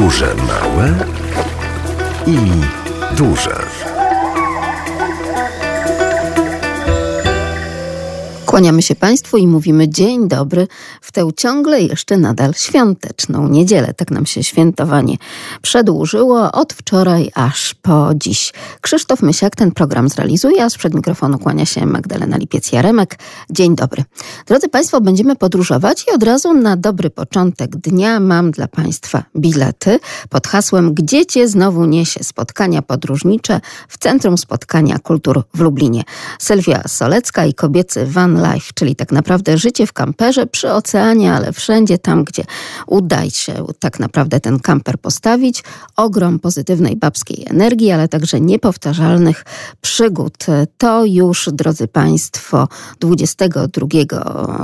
Podróże małe i duże. Kłaniamy się Państwu i mówimy dzień dobry w tę ciągle jeszcze nadal świąteczną niedzielę. Tak nam się świętowanie przedłużyło od wczoraj aż po dziś. Krzysztof Mysiak ten program zrealizuje, a sprzed mikrofonu kłania się Magdalena Lipiec-Jaremek. Dzień dobry. Drodzy Państwo, będziemy podróżować i od razu na dobry początek dnia mam dla Państwa bilety pod hasłem Gdzie Cię znowu niesie? Spotkania podróżnicze w Centrum Spotkania Kultur w Lublinie. Sylwia Solecka i kobiecy Van life, czyli tak naprawdę życie w kamperze przy oceanie, ale wszędzie tam, gdzie uda się tak naprawdę ten kamper postawić. Ogrom pozytywnej babskiej energii, ale także niepowtarzalnych przygód. To już, drodzy Państwo, 22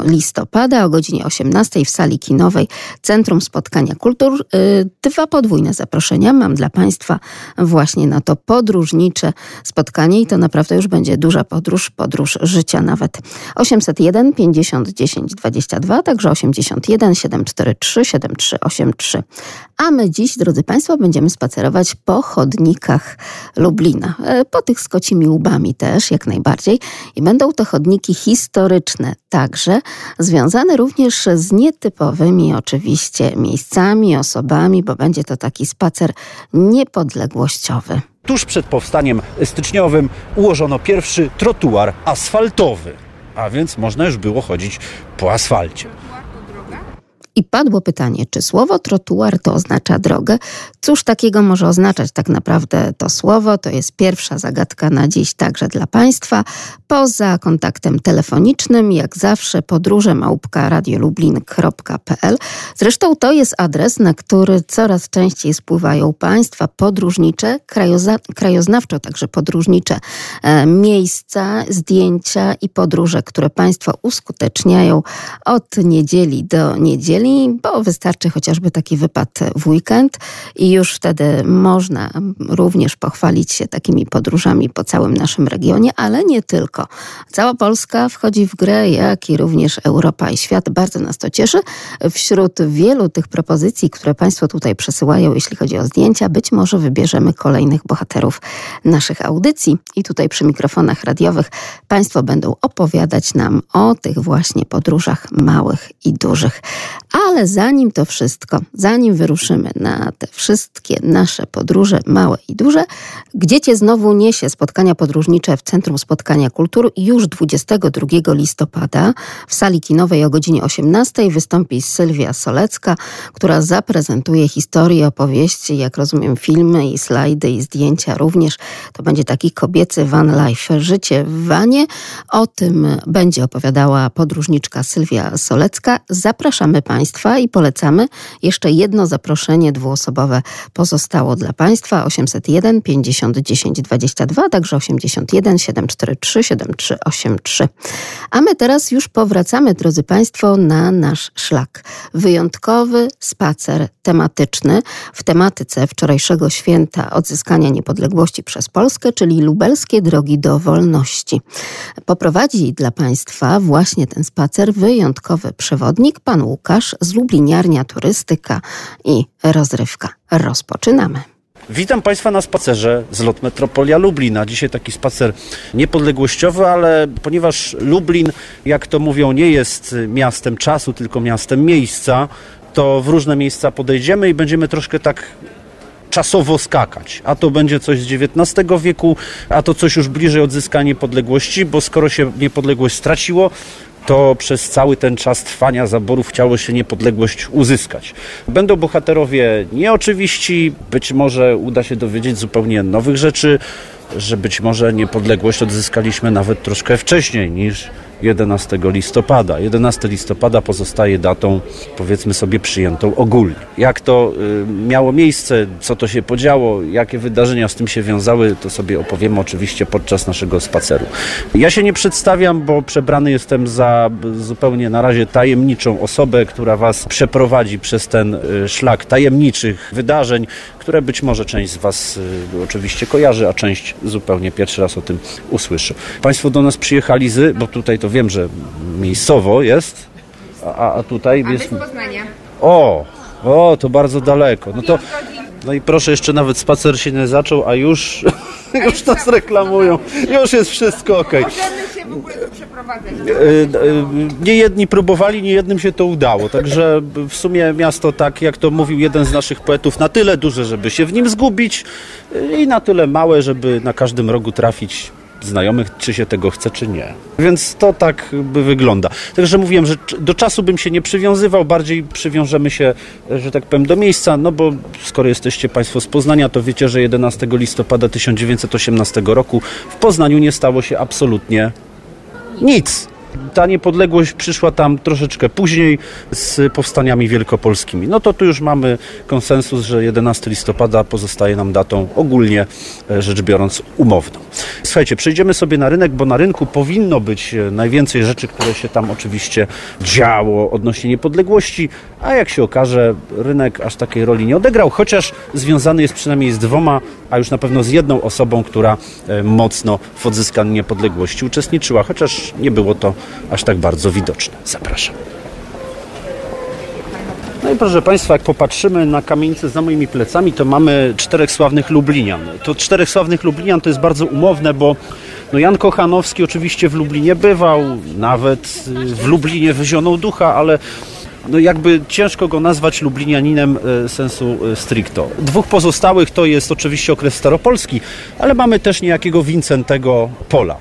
listopada o godzinie 18 w sali kinowej Centrum Spotkania Kultur. Y, dwa podwójne zaproszenia mam dla Państwa właśnie na to podróżnicze spotkanie i to naprawdę już będzie duża podróż, podróż życia nawet. 801 50 10 22, także 81 743 7383. A my dziś, drodzy Państwo, będziemy spacerować po chodnikach Lublina. E, po tych z kocimi łbami też, jak najbardziej. I będą to chodniki historyczne także, związane również z nietypowymi oczywiście miejscami, osobami, bo będzie to taki spacer niepodległościowy. Tuż przed powstaniem styczniowym ułożono pierwszy trotuar asfaltowy a więc można już było chodzić po asfalcie. I padło pytanie, czy słowo trotuar to oznacza drogę? Cóż takiego może oznaczać tak naprawdę to słowo? To jest pierwsza zagadka na dziś także dla Państwa. Poza kontaktem telefonicznym, jak zawsze, podróże radiolublin.pl. Zresztą to jest adres, na który coraz częściej spływają Państwa podróżnicze, krajoznawczo także podróżnicze e, miejsca, zdjęcia i podróże, które Państwo uskuteczniają od niedzieli do niedzieli bo wystarczy chociażby taki wypad w weekend i już wtedy można również pochwalić się takimi podróżami po całym naszym regionie, ale nie tylko. Cała Polska wchodzi w grę, jak i również Europa i świat. Bardzo nas to cieszy. Wśród wielu tych propozycji, które Państwo tutaj przesyłają, jeśli chodzi o zdjęcia, być może wybierzemy kolejnych bohaterów naszych audycji. I tutaj przy mikrofonach radiowych Państwo będą opowiadać nam o tych właśnie podróżach małych i dużych. Ale zanim to wszystko, zanim wyruszymy na te wszystkie nasze podróże, małe i duże, gdzie cię znowu niesie spotkania podróżnicze w Centrum Spotkania Kultur już 22 listopada w sali kinowej o godzinie 18 wystąpi Sylwia Solecka, która zaprezentuje historię, opowieści, jak rozumiem, filmy i slajdy i zdjęcia również. To będzie taki kobiecy van life, życie w wanie. O tym będzie opowiadała podróżniczka Sylwia Solecka. Zapraszamy Państwa Państwa i polecamy. Jeszcze jedno zaproszenie dwuosobowe pozostało dla Państwa 801 50 10 22, także 81 743 7383. A my teraz już powracamy, drodzy Państwo, na nasz szlak. Wyjątkowy spacer tematyczny w tematyce wczorajszego święta odzyskania niepodległości przez Polskę, czyli lubelskie drogi do wolności. Poprowadzi dla Państwa właśnie ten spacer wyjątkowy przewodnik, pan Łukasz z Lubliniarnia Turystyka i Rozrywka. Rozpoczynamy. Witam Państwa na spacerze z lot Metropolia Lublina. Dzisiaj taki spacer niepodległościowy, ale ponieważ Lublin, jak to mówią, nie jest miastem czasu, tylko miastem miejsca, to w różne miejsca podejdziemy i będziemy troszkę tak czasowo skakać. A to będzie coś z XIX wieku, a to coś już bliżej odzyskania niepodległości, bo skoro się niepodległość straciło, to przez cały ten czas trwania zaborów chciało się niepodległość uzyskać. Będą bohaterowie nieoczywiści, być może uda się dowiedzieć zupełnie nowych rzeczy, że być może niepodległość odzyskaliśmy nawet troszkę wcześniej niż 11 listopada. 11 listopada pozostaje datą, powiedzmy sobie, przyjętą ogólnie. Jak to y, miało miejsce, co to się podziało, jakie wydarzenia z tym się wiązały, to sobie opowiemy oczywiście podczas naszego spaceru. Ja się nie przedstawiam, bo przebrany jestem za zupełnie na razie tajemniczą osobę, która Was przeprowadzi przez ten y, szlak tajemniczych wydarzeń, które być może część z Was y, oczywiście kojarzy, a część zupełnie pierwszy raz o tym usłyszy. Państwo do nas przyjechali z, bo tutaj to wiem, że miejscowo jest, a, a tutaj a jest... Poznania. O, O, to bardzo daleko. No to, no i proszę, jeszcze nawet spacer się nie zaczął, a już, już nas reklamują. Już jest wszystko ok. Tu przeprowadzać. Nie jedni próbowali, nie jednym się to udało. Także w sumie miasto, tak jak to mówił jeden z naszych poetów, na tyle duże, żeby się w nim zgubić i na tyle małe, żeby na każdym rogu trafić znajomych, czy się tego chce, czy nie. Więc to tak by wygląda. Także mówiłem, że do czasu bym się nie przywiązywał, bardziej przywiążemy się, że tak powiem, do miejsca, no bo skoro jesteście Państwo z Poznania, to wiecie, że 11 listopada 1918 roku w Poznaniu nie stało się absolutnie nic. Ta niepodległość przyszła tam troszeczkę później z powstaniami wielkopolskimi. No to tu już mamy konsensus, że 11 listopada pozostaje nam datą ogólnie e, rzecz biorąc umowną. Słuchajcie, przejdziemy sobie na rynek, bo na rynku powinno być e, najwięcej rzeczy, które się tam oczywiście działo odnośnie niepodległości, a jak się okaże, rynek aż takiej roli nie odegrał, chociaż związany jest przynajmniej z dwoma, a już na pewno z jedną osobą, która e, mocno w odzyskaniu niepodległości uczestniczyła, chociaż nie było to aż tak bardzo widoczne. Zapraszam. No i proszę Państwa, jak popatrzymy na kamienicę za moimi plecami, to mamy czterech sławnych Lublinian. To czterech sławnych Lublinian to jest bardzo umowne, bo no Jan Kochanowski oczywiście w Lublinie bywał, nawet y, w Lublinie wyzionął ducha, ale no jakby ciężko go nazwać Lublinianinem e, sensu e, stricto. Dwóch pozostałych to jest oczywiście okres staropolski, ale mamy też niejakiego Wincentego Pola.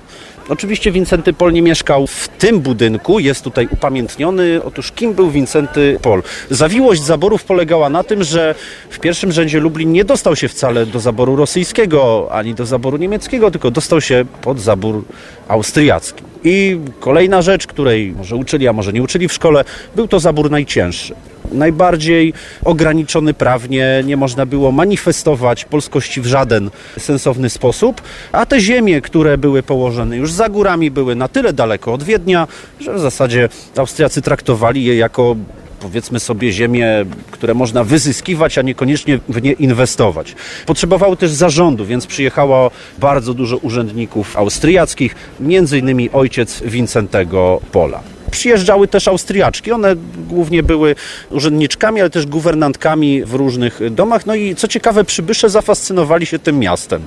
Oczywiście Wincenty Pol nie mieszkał w tym budynku, jest tutaj upamiętniony. Otóż kim był Wincenty Pol? Zawiłość zaborów polegała na tym, że w pierwszym rzędzie Lublin nie dostał się wcale do zaboru rosyjskiego ani do zaboru niemieckiego, tylko dostał się pod zabór austriacki. I kolejna rzecz, której może uczyli, a może nie uczyli w szkole, był to zabór najcięższy najbardziej ograniczony prawnie, nie można było manifestować polskości w żaden sensowny sposób, a te ziemie, które były położone już za górami, były na tyle daleko od Wiednia, że w zasadzie Austriacy traktowali je jako powiedzmy sobie ziemie, które można wyzyskiwać, a niekoniecznie w nie inwestować. Potrzebowały też zarządu, więc przyjechało bardzo dużo urzędników austriackich, między innymi ojciec Wincentego Pola przyjeżdżały też Austriaczki. One głównie były urzędniczkami, ale też guwernantkami w różnych domach. No i co ciekawe, przybysze zafascynowali się tym miastem.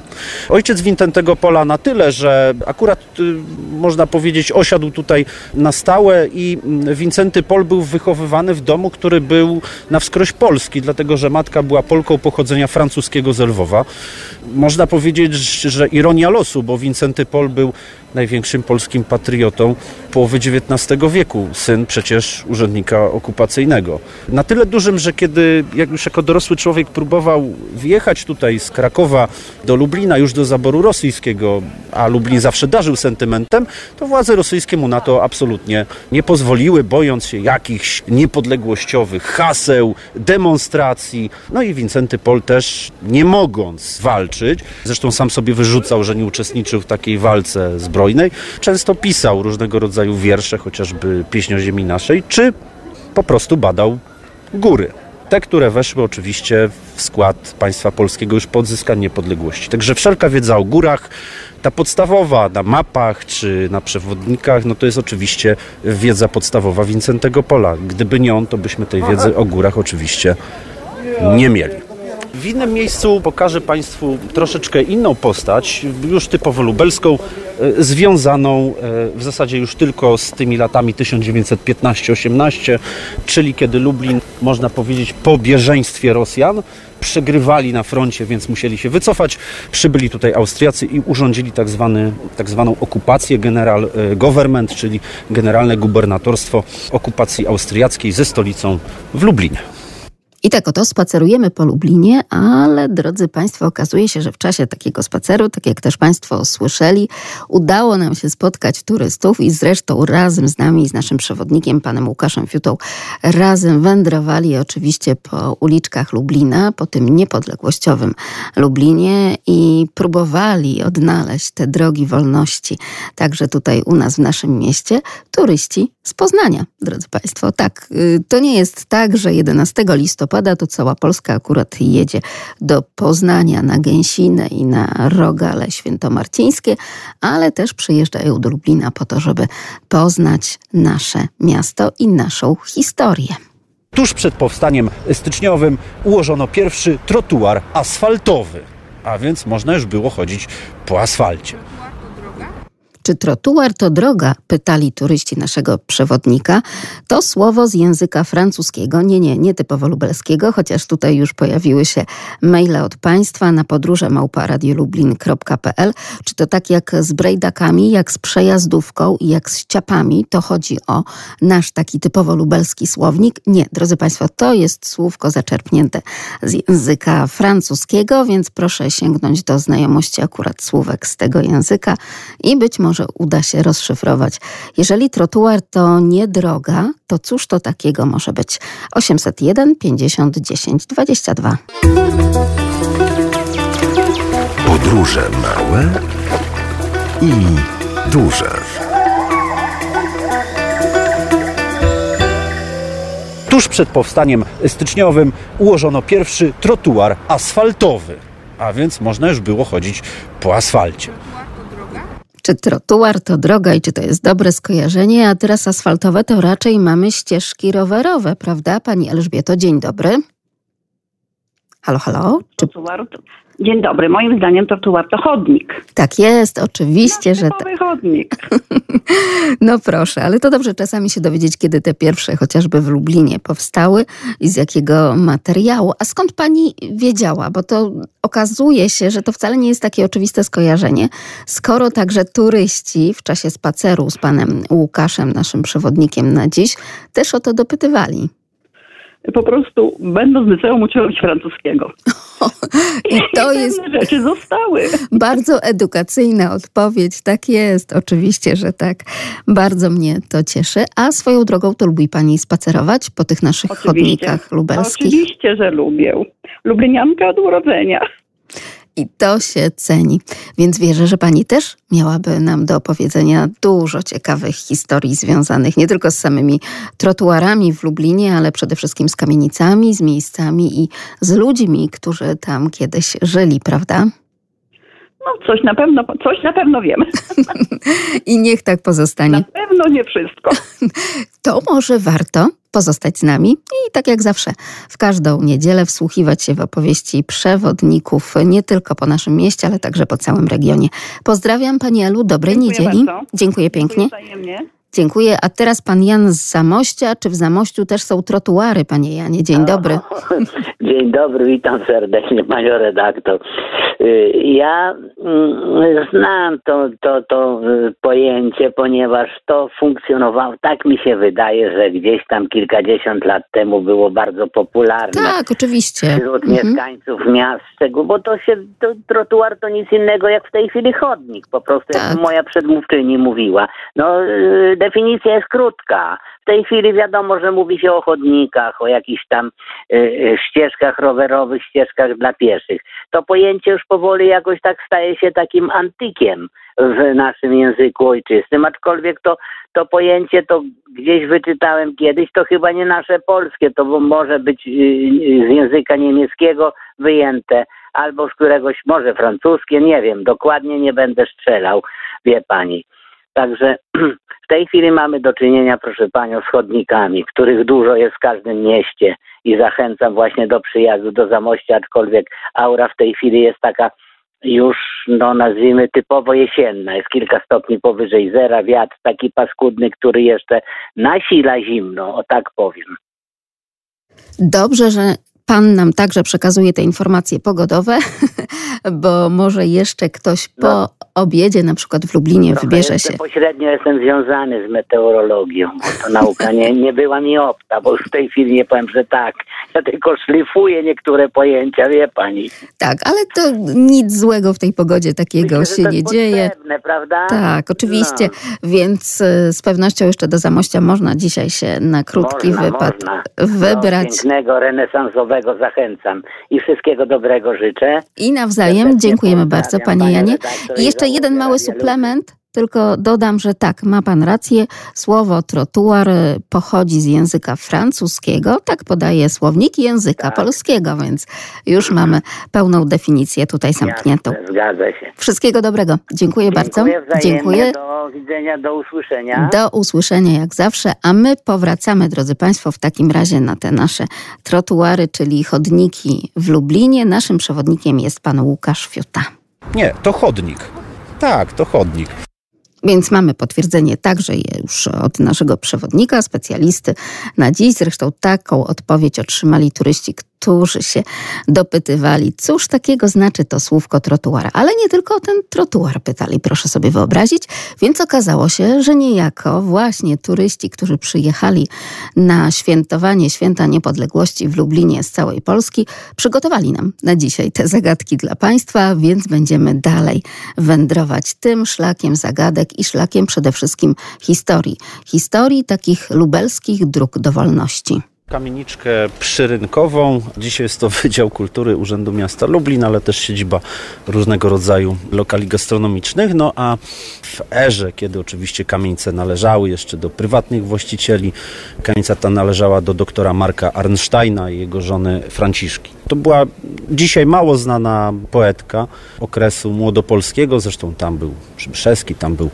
Ojciec Wintentego Pola na tyle, że akurat y, można powiedzieć osiadł tutaj na stałe i Wincenty Pol był wychowywany w domu, który był na wskroś polski, dlatego że matka była Polką pochodzenia francuskiego z Lwowa. Można powiedzieć, że ironia losu, bo Wincenty Pol był największym polskim patriotą połowy XIX wieku. Syn przecież urzędnika okupacyjnego. Na tyle dużym, że kiedy jak już jako dorosły człowiek próbował wjechać tutaj z Krakowa do Lublina, już do zaboru rosyjskiego, a Lublin zawsze darzył sentymentem, to władze rosyjskie mu na to absolutnie nie pozwoliły, bojąc się jakichś niepodległościowych haseł, demonstracji. No i Wincenty Pol też nie mogąc walczyć, zresztą sam sobie wyrzucał, że nie uczestniczył w takiej walce zbrojnej, zbrojnej, często pisał różnego rodzaju wiersze, chociażby pieśń o ziemi naszej, czy po prostu badał góry. Te, które weszły oczywiście w skład państwa polskiego już po odzyskaniu niepodległości. Także wszelka wiedza o górach, ta podstawowa na mapach czy na przewodnikach, no to jest oczywiście wiedza podstawowa Wincentego Pola. Gdyby nie on, to byśmy tej wiedzy o górach oczywiście nie mieli. W innym miejscu pokażę Państwu troszeczkę inną postać, już typowo lubelską, e, związaną e, w zasadzie już tylko z tymi latami 1915-18, czyli kiedy Lublin, można powiedzieć, po bieżeństwie Rosjan przegrywali na froncie, więc musieli się wycofać. Przybyli tutaj Austriacy i urządzili tak, zwany, tak zwaną okupację general e, government, czyli generalne gubernatorstwo okupacji austriackiej ze stolicą w Lublinie. I tak oto spacerujemy po Lublinie, ale drodzy Państwo, okazuje się, że w czasie takiego spaceru, tak jak też Państwo słyszeli, udało nam się spotkać turystów i zresztą razem z nami, z naszym przewodnikiem, panem Łukaszem Fiutą, razem wędrowali oczywiście po uliczkach Lublina, po tym niepodległościowym Lublinie i próbowali odnaleźć te drogi wolności. Także tutaj u nas w naszym mieście turyści z Poznania, drodzy Państwo. Tak, y, to nie jest tak, że 11 listopada to cała Polska akurat jedzie do Poznania na Gęsinę i na Rogale Świętomarcińskie, ale też przyjeżdżają do Lublina po to, żeby poznać nasze miasto i naszą historię. Tuż przed powstaniem styczniowym ułożono pierwszy trotuar asfaltowy, a więc można już było chodzić po asfalcie. Czy trotuar to droga? Pytali turyści naszego przewodnika. To słowo z języka francuskiego, nie, nie, nie typowo lubelskiego, chociaż tutaj już pojawiły się maile od Państwa na podróże małparadiolublin.pl. Czy to tak jak z brejdakami, jak z przejazdówką i jak z ciapami, to chodzi o nasz taki typowo lubelski słownik? Nie, drodzy Państwo, to jest słówko zaczerpnięte z języka francuskiego, więc proszę sięgnąć do znajomości akurat słówek z tego języka i być może może uda się rozszyfrować. Jeżeli trotuar to nie droga, to cóż to takiego może być? 801 50 10 22. Podróże małe i duże. Tuż przed powstaniem styczniowym ułożono pierwszy trotuar asfaltowy, a więc można już było chodzić po asfalcie. Czy trotuar to droga i czy to jest dobre skojarzenie, a teraz asfaltowe to raczej mamy ścieżki rowerowe, prawda? Pani Elżbieto, dzień dobry. Halo, halo? Czy... Trotuar, Dzień dobry. Moim zdaniem trotuar to chodnik. Tak jest, oczywiście, no, że tak. chodnik. no proszę, ale to dobrze czasami się dowiedzieć, kiedy te pierwsze chociażby w Lublinie powstały i z jakiego materiału. A skąd pani wiedziała? Bo to okazuje się, że to wcale nie jest takie oczywiste skojarzenie, skoro także turyści w czasie spaceru z panem Łukaszem, naszym przewodnikiem na dziś, też o to dopytywali po prostu będąc w liceum uczyłem się francuskiego. I to I jest rzeczy zostały. Bardzo edukacyjna odpowiedź. Tak jest, oczywiście, że tak. Bardzo mnie to cieszy. A swoją drogą to lubi pani spacerować po tych naszych oczywiście. chodnikach lubelskich? Oczywiście, że lubię. Lublinianka od urodzenia. I to się ceni. Więc wierzę, że pani też miałaby nam do opowiedzenia dużo ciekawych historii związanych nie tylko z samymi trotuarami w Lublinie, ale przede wszystkim z kamienicami, z miejscami i z ludźmi, którzy tam kiedyś żyli, prawda? No, coś na pewno, coś na pewno wiemy. I niech tak pozostanie. Na pewno nie wszystko. To może warto pozostać z nami i tak jak zawsze w każdą niedzielę wsłuchiwać się w opowieści przewodników nie tylko po naszym mieście, ale także po całym regionie. Pozdrawiam Pani Elu, dobrej Dziękuję niedzieli. Bardzo. Dziękuję pięknie. Dziękuję Dziękuję. A teraz pan Jan z Zamościa. Czy w Zamościu też są trotuary, panie Janie? Dzień dobry. Dzień dobry, witam serdecznie panią redaktor. Y, ja mm, znam to, to, to y, pojęcie, ponieważ to funkcjonowało, tak mi się wydaje, że gdzieś tam kilkadziesiąt lat temu było bardzo popularne. Tak, oczywiście. Wśród mhm. mieszkańców miast, bo to się, to, trotuar to nic innego jak w tej chwili chodnik, po prostu tak. jak moja przedmówczyni mówiła. No y, definicja jest krótka. W tej chwili wiadomo, że mówi się o chodnikach, o jakichś tam y, y, ścieżkach rowerowych, ścieżkach dla pieszych. To pojęcie już powoli jakoś tak staje się takim antykiem w naszym języku ojczystym, aczkolwiek to, to pojęcie to gdzieś wyczytałem kiedyś, to chyba nie nasze polskie, to może być y, z języka niemieckiego wyjęte, albo z któregoś może francuskie, nie wiem, dokładnie nie będę strzelał, wie pani. Także w tej chwili mamy do czynienia, proszę Panią, z chodnikami, których dużo jest w każdym mieście i zachęcam właśnie do przyjazdu do Zamościa, aczkolwiek aura w tej chwili jest taka już, no nazwijmy, typowo jesienna. Jest kilka stopni powyżej zera, wiatr taki paskudny, który jeszcze nasila zimno, o tak powiem. Dobrze, że Pan nam także przekazuje te informacje pogodowe, bo może jeszcze ktoś po no. obiedzie, na przykład w Lublinie, Trochę wybierze się. Pośrednio jestem związany z meteorologią, bo to nauka nie, nie była mi obca, bo już w tej chwili nie powiem, że tak. Ja tylko szlifuję niektóre pojęcia, wie pani. Tak, ale to nic złego w tej pogodzie takiego Myślę, się nie dzieje. prawda? Tak, oczywiście. No. Więc y, z pewnością jeszcze do Zamościa można dzisiaj się na krótki można, wypad można. wybrać. No, pięknego, renesansowego zachęcam i wszystkiego dobrego życzę. I nawzajem dziękujemy bardzo, panie Janie. I jeszcze jeden mały suplement. Tylko dodam, że tak, ma pan rację. Słowo trotuar pochodzi z języka francuskiego, tak podaje słownik języka Tak. polskiego, więc już mamy pełną definicję tutaj zamkniętą. Jasne, zgadza się. Wszystkiego dobrego. Dziękuję, bardzo. Dziękuję wzajemnie. Dziękuję. Do widzenia, do usłyszenia. Do usłyszenia jak zawsze, a my powracamy, drodzy Państwo, w takim razie na te nasze trotuary, czyli chodniki w Lublinie. Naszym przewodnikiem jest pan Łukasz Fiuta. Nie, to chodnik. Tak, to chodnik. Więc mamy potwierdzenie także już od naszego przewodnika, specjalisty na dziś. Zresztą taką odpowiedź otrzymali turyści, którzy się dopytywali, cóż takiego znaczy to słówko trotuar. Ale nie tylko o ten trotuar pytali, proszę sobie wyobrazić. Więc okazało się, że niejako właśnie turyści, którzy przyjechali na świętowanie Święta Niepodległości w Lublinie z całej Polski, przygotowali nam na dzisiaj te zagadki dla Państwa, więc będziemy dalej wędrować tym szlakiem zagadek i szlakiem przede wszystkim historii. Historii takich lubelskich dróg do wolności. Kamieniczkę przyrynkową. Dzisiaj jest to Wydział Kultury Urzędu Miasta Lublin, ale też siedziba różnego rodzaju lokali gastronomicznych. No a w erze, kiedy oczywiście kamienice należały jeszcze do prywatnych właścicieli, kamienica ta należała do doktora Marka Arnsteina i jego żony Franciszki. To była dzisiaj mało znana poetka okresu młodopolskiego, zresztą tam był Przybyszewski, tam był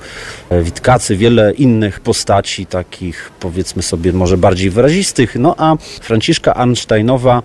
e, Witkacy, wiele innych postaci, takich powiedzmy sobie może bardziej wyrazistych. No a Franciszka Arnsteinowa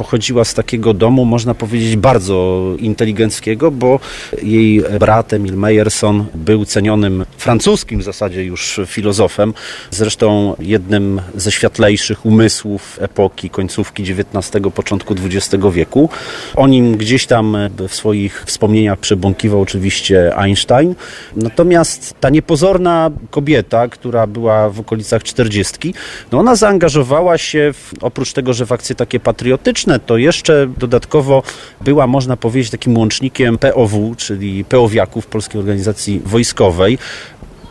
pochodziła z takiego domu, można powiedzieć, bardzo inteligenckiego, bo jej brat Emil Meyerson był cenionym francuskim w zasadzie już filozofem, zresztą jednym ze światlejszych umysłów epoki końcówki XIX, początku XX wieku. O nim gdzieś tam w swoich wspomnieniach przebąkiwał oczywiście Einstein. Natomiast ta niepozorna kobieta, która była w okolicach 40, no ona zaangażowała się w, oprócz tego, że w akcje takie patriotyczne, to jeszcze dodatkowo była, można powiedzieć, takim łącznikiem POW, czyli peowiaków Polskiej Organizacji Wojskowej.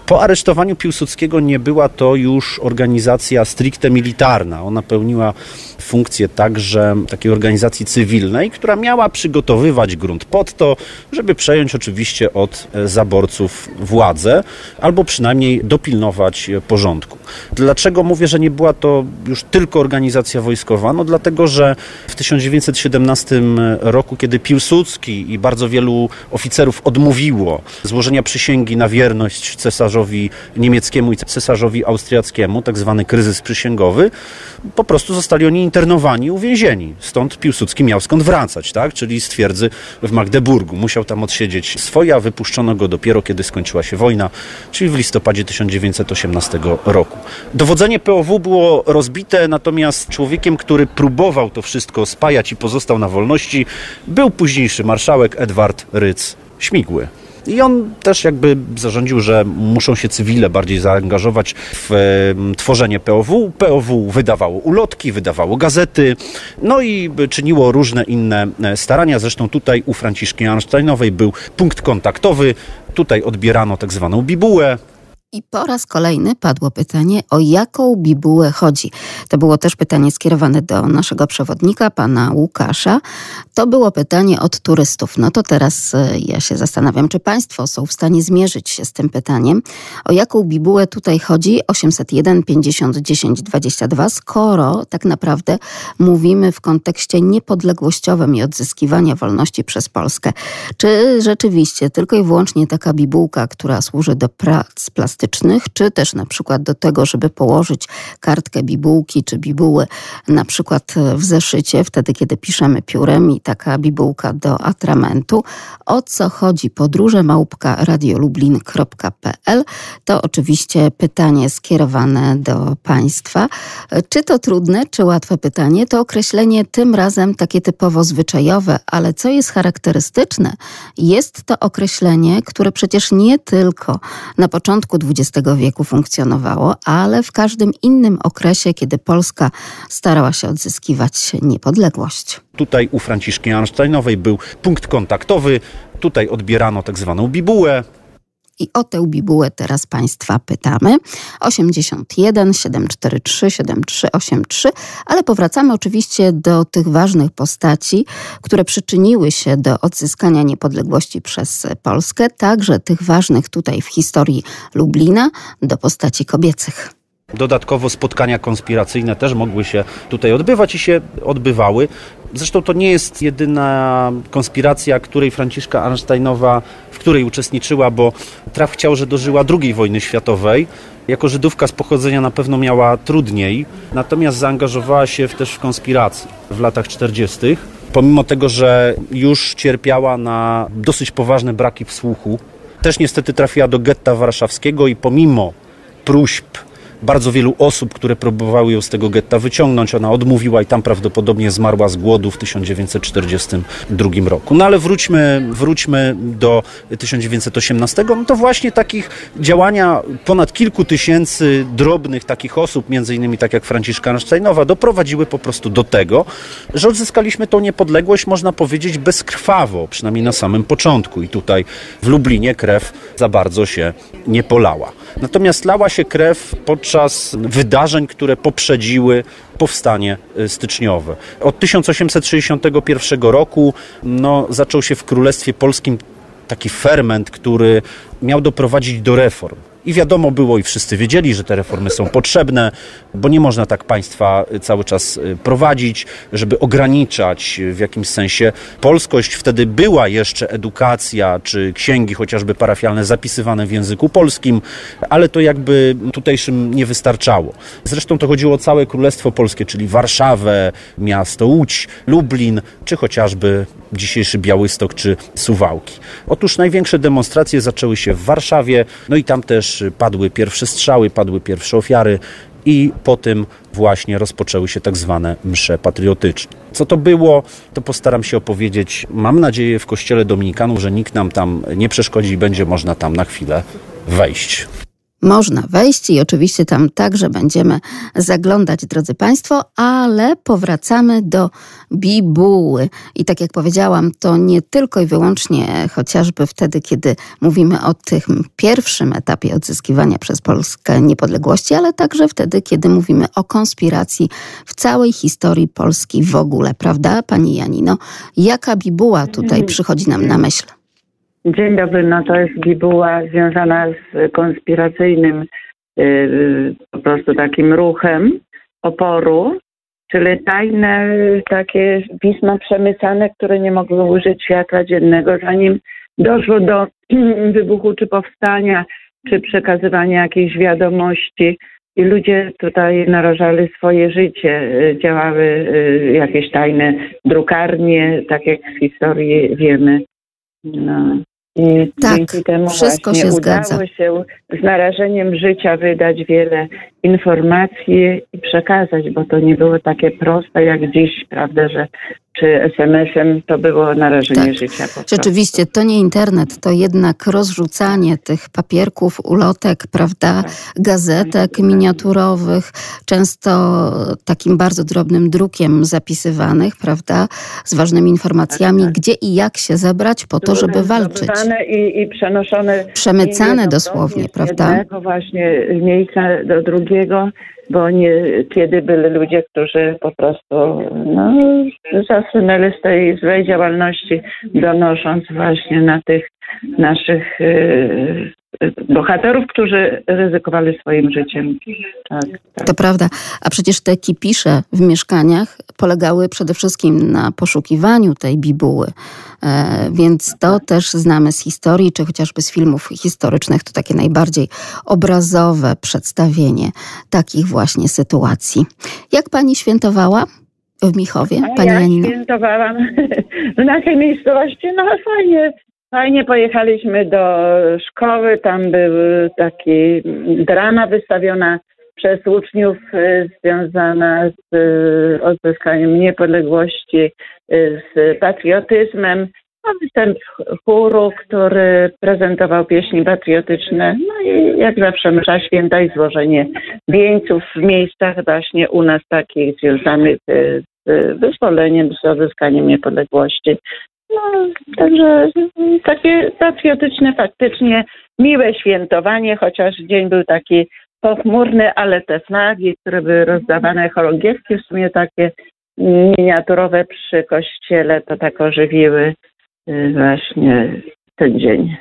Po aresztowaniu Piłsudskiego nie była to już organizacja stricte militarna. Ona pełniła funkcję także takiej organizacji cywilnej, która miała przygotowywać grunt pod to, żeby przejąć oczywiście od e, zaborców władzę, albo przynajmniej dopilnować e, porządku. Dlaczego mówię, że nie była to już tylko organizacja wojskowa? No dlatego, że w 1917 roku, kiedy Piłsudski i bardzo wielu oficerów odmówiło złożenia przysięgi na wierność cesarzowi niemieckiemu i cesarzowi austriackiemu, tak zwany kryzys przysięgowy, po prostu zostali oni internowani, uwięzieni. Stąd Piłsudski miał skąd wracać, tak? czyli z twierdzy w Magdeburgu. Musiał tam odsiedzieć swoje, a wypuszczono go dopiero, kiedy skończyła się wojna, czyli w listopadzie 1918 roku. Dowodzenie POW było rozbite, natomiast człowiekiem, który próbował to wszystko spajać i pozostał na wolności, był późniejszy marszałek Edward Ryc Śmigły. I on też jakby zarządził, że muszą się cywile bardziej zaangażować w e, tworzenie POW. POW wydawało ulotki, wydawało gazety, no i czyniło różne inne e, starania. Zresztą tutaj u Franciszki Arnsteinowej był punkt kontaktowy. Tutaj odbierano tak zwaną bibułę, i po raz kolejny padło pytanie, o jaką bibułę chodzi. To było też pytanie skierowane do naszego przewodnika, pana Łukasza. To było pytanie od turystów. No to teraz e, ja się zastanawiam, czy państwo są w stanie zmierzyć się z tym pytaniem. O jaką bibułę tutaj chodzi? 801 50 10 22, skoro tak naprawdę mówimy w kontekście niepodległościowym i odzyskiwania wolności przez Polskę. Czy rzeczywiście tylko i wyłącznie taka bibułka, która służy do prac plastycznych, czy też na przykład do tego, żeby położyć kartkę bibułki czy bibuły na przykład w zeszycie, wtedy kiedy piszemy piórem i taka bibułka do atramentu. O co chodzi? Podróże małpka radiolublin.pl to oczywiście pytanie skierowane do Państwa. Czy to trudne, czy łatwe pytanie? To określenie tym razem takie typowo zwyczajowe, ale co jest charakterystyczne, jest to określenie, które przecież nie tylko na początku XX wieku funkcjonowało, ale w każdym innym okresie, kiedy Polska starała się odzyskiwać niepodległość. Tutaj u Franciszki Arnsteinowej był punkt kontaktowy, tutaj odbierano tak zwaną bibułę, I o tę bibułę teraz Państwa pytamy. 81 743 7383, ale powracamy oczywiście do tych ważnych postaci, które przyczyniły się do odzyskania niepodległości przez Polskę, także tych ważnych tutaj w historii Lublina, do postaci kobiecych. Dodatkowo spotkania konspiracyjne też mogły się tutaj odbywać i się odbywały. Zresztą to nie jest jedyna konspiracja, której Franciszka Arnsteinowa, w której uczestniczyła, bo traf chciał, że dożyła II wojny światowej. Jako Żydówka z pochodzenia na pewno miała trudniej, natomiast zaangażowała się też w konspirację w latach 40. Pomimo tego, że już cierpiała na dosyć poważne braki w słuchu, też niestety trafiła do getta warszawskiego i pomimo próśb bardzo wielu osób, które próbowały ją z tego getta wyciągnąć. Ona odmówiła i tam prawdopodobnie zmarła z głodu w 1942 roku. No ale wróćmy, wróćmy do 1918. No to właśnie takich działania ponad kilku tysięcy drobnych takich osób, między innymi tak jak Franciszka Einsteinowa, doprowadziły po prostu do tego, że odzyskaliśmy tą niepodległość, można powiedzieć, bezkrwawo, przynajmniej na samym początku. I tutaj w Lublinie krew za bardzo się nie polała. Natomiast lała się krew podczas wydarzeń, które poprzedziły powstanie y, styczniowe. Od 1861 roku no, zaczął się w Królestwie Polskim taki ferment, który miał doprowadzić do reform. I wiadomo było, i wszyscy wiedzieli, że te reformy są potrzebne, bo nie można tak państwa cały czas y, prowadzić, żeby ograniczać w jakimś sensie polskość. Wtedy była jeszcze edukacja, czy księgi chociażby parafialne zapisywane w języku polskim, ale to jakby tutejszym nie wystarczało. Zresztą to chodziło o całe Królestwo Polskie, czyli Warszawę, miasto Łódź, Lublin, czy chociażby dzisiejszy Białystok czy Suwałki. Otóż największe demonstracje zaczęły się w Warszawie, no i tam też padły pierwsze strzały, padły pierwsze ofiary i po tym właśnie rozpoczęły się tak zwane msze patriotyczne. Co to było, to postaram się opowiedzieć. Mam nadzieję w kościele Dominikanów, że nikt nam tam nie przeszkodzi i będzie można tam na chwilę wejść można wejść i oczywiście tam także będziemy zaglądać, drodzy Państwo, ale powracamy do bibuły. I tak jak powiedziałam, to nie tylko i wyłącznie chociażby wtedy, kiedy mówimy o tym pierwszym etapie odzyskiwania przez Polskę niepodległości, ale także wtedy, kiedy mówimy o konspiracji w całej historii Polski w ogóle, prawda, Pani Janino? Jaka bibuła tutaj przychodzi nam na myśl? Dzień dobry, no to jest bibuła związana z konspiracyjnym yy, po prostu takim ruchem oporu, czyli tajne takie pisma przemycane, które nie mogły użyć światła dziennego, zanim doszło do wybuchu czy powstania, czy przekazywania jakiejś wiadomości. I ludzie tutaj narażali swoje życie, działały yy, jakieś tajne drukarnie, tak jak z historii wiemy. No. I tak, dzięki temu wszystko się udało zgadza. się z narażeniem życia wydać wiele informacji i przekazać, bo to nie było takie proste jak dziś, prawda, że czy SMS-em to było narażenie tak. życia. Rzeczywiście, to nie internet, to jednak rozrzucanie tych papierków, ulotek, prawda, tak. gazetek miniaturowych, często takim bardzo drobnym drukiem zapisywanych, prawda, z ważnymi informacjami, tak, tak. gdzie i jak się zebrać po to, żeby walczyć. I, i przenoszone. Przemycane dosłownie, prawda? Z jednego właśnie miejsca do drugiego bo nie, kiedy byli ludzie, którzy po prostu no, zasunęli z tej złej działalności, donosząc właśnie na tych naszych y, bohaterów, którzy ryzykowali swoim życiem. Tak, tak. To prawda. A przecież te kipisze w mieszkaniach polegały przede wszystkim na poszukiwaniu tej bibuły. E, więc to też znamy z historii, czy chociażby z filmów historycznych. To takie najbardziej obrazowe przedstawienie takich właśnie sytuacji. Jak pani świętowała? w Michowie, Pani ja Janino? świętowałam w naszej miejscowości, no fajnie, Fajnie pojechaliśmy do szkoły, tam był taki drama wystawiona przez uczniów y, związana z y, odzyskaniem niepodległości, y, z patriotyzmem. A występ chóru, który prezentował pieśni patriotyczne. No i jak zawsze msza święta i złożenie wieńców w miejscach właśnie u nas takich związanych z wyzwoleniem, z odzyskaniem niepodległości. No, także takie patriotyczne faktycznie miłe świętowanie, chociaż dzień był taki pochmurny, ale te flagi, które były rozdawane, chorągiewki w sumie takie miniaturowe przy kościele, to tak ożywiły y, właśnie ten dzień.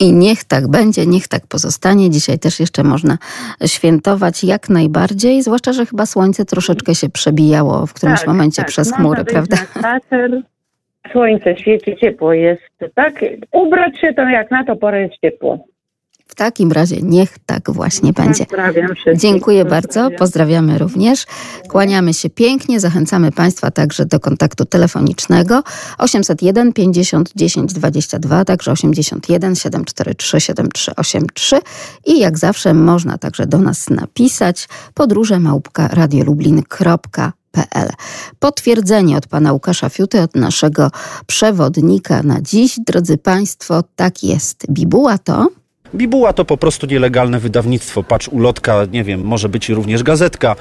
I niech tak będzie, niech tak pozostanie. Dzisiaj też jeszcze można świętować jak najbardziej, zwłaszcza, że chyba słońce troszeczkę się przebijało w którymś Tak, momencie tak. przez chmury, prawda? Na spacer. Słońce świeci, ciepło jest, tak? Ubrać się to jak na to porę jest ciepło. W takim razie niech tak właśnie będzie. Pozdrawiam wszystkich. Dziękuję bardzo, Pozdrawiam. pozdrawiamy również. Kłaniamy się pięknie, zachęcamy Państwa także do kontaktu telefonicznego 801 50 10 22, także 81 743 7383 i jak zawsze można także do nas napisać podróże małpka radiolublin.pl. Potwierdzenie od pana Łukasza Fiuty, od naszego przewodnika na dziś. Drodzy Państwo, tak jest. Bibuła to... Bibuła to po prostu nielegalne wydawnictwo. Patrz, ulotka, nie wiem, może być również gazetka.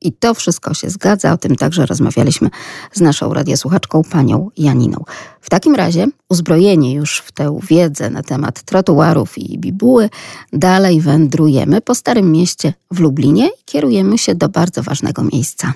I to wszystko się zgadza. O tym także rozmawialiśmy z naszą radiosłuchaczką, panią Janiną. W takim razie, uzbrojeni już w tę wiedzę na temat trotuarów i bibuły, dalej wędrujemy po Starym Mieście w Lublinie i kierujemy się do bardzo ważnego miejsca.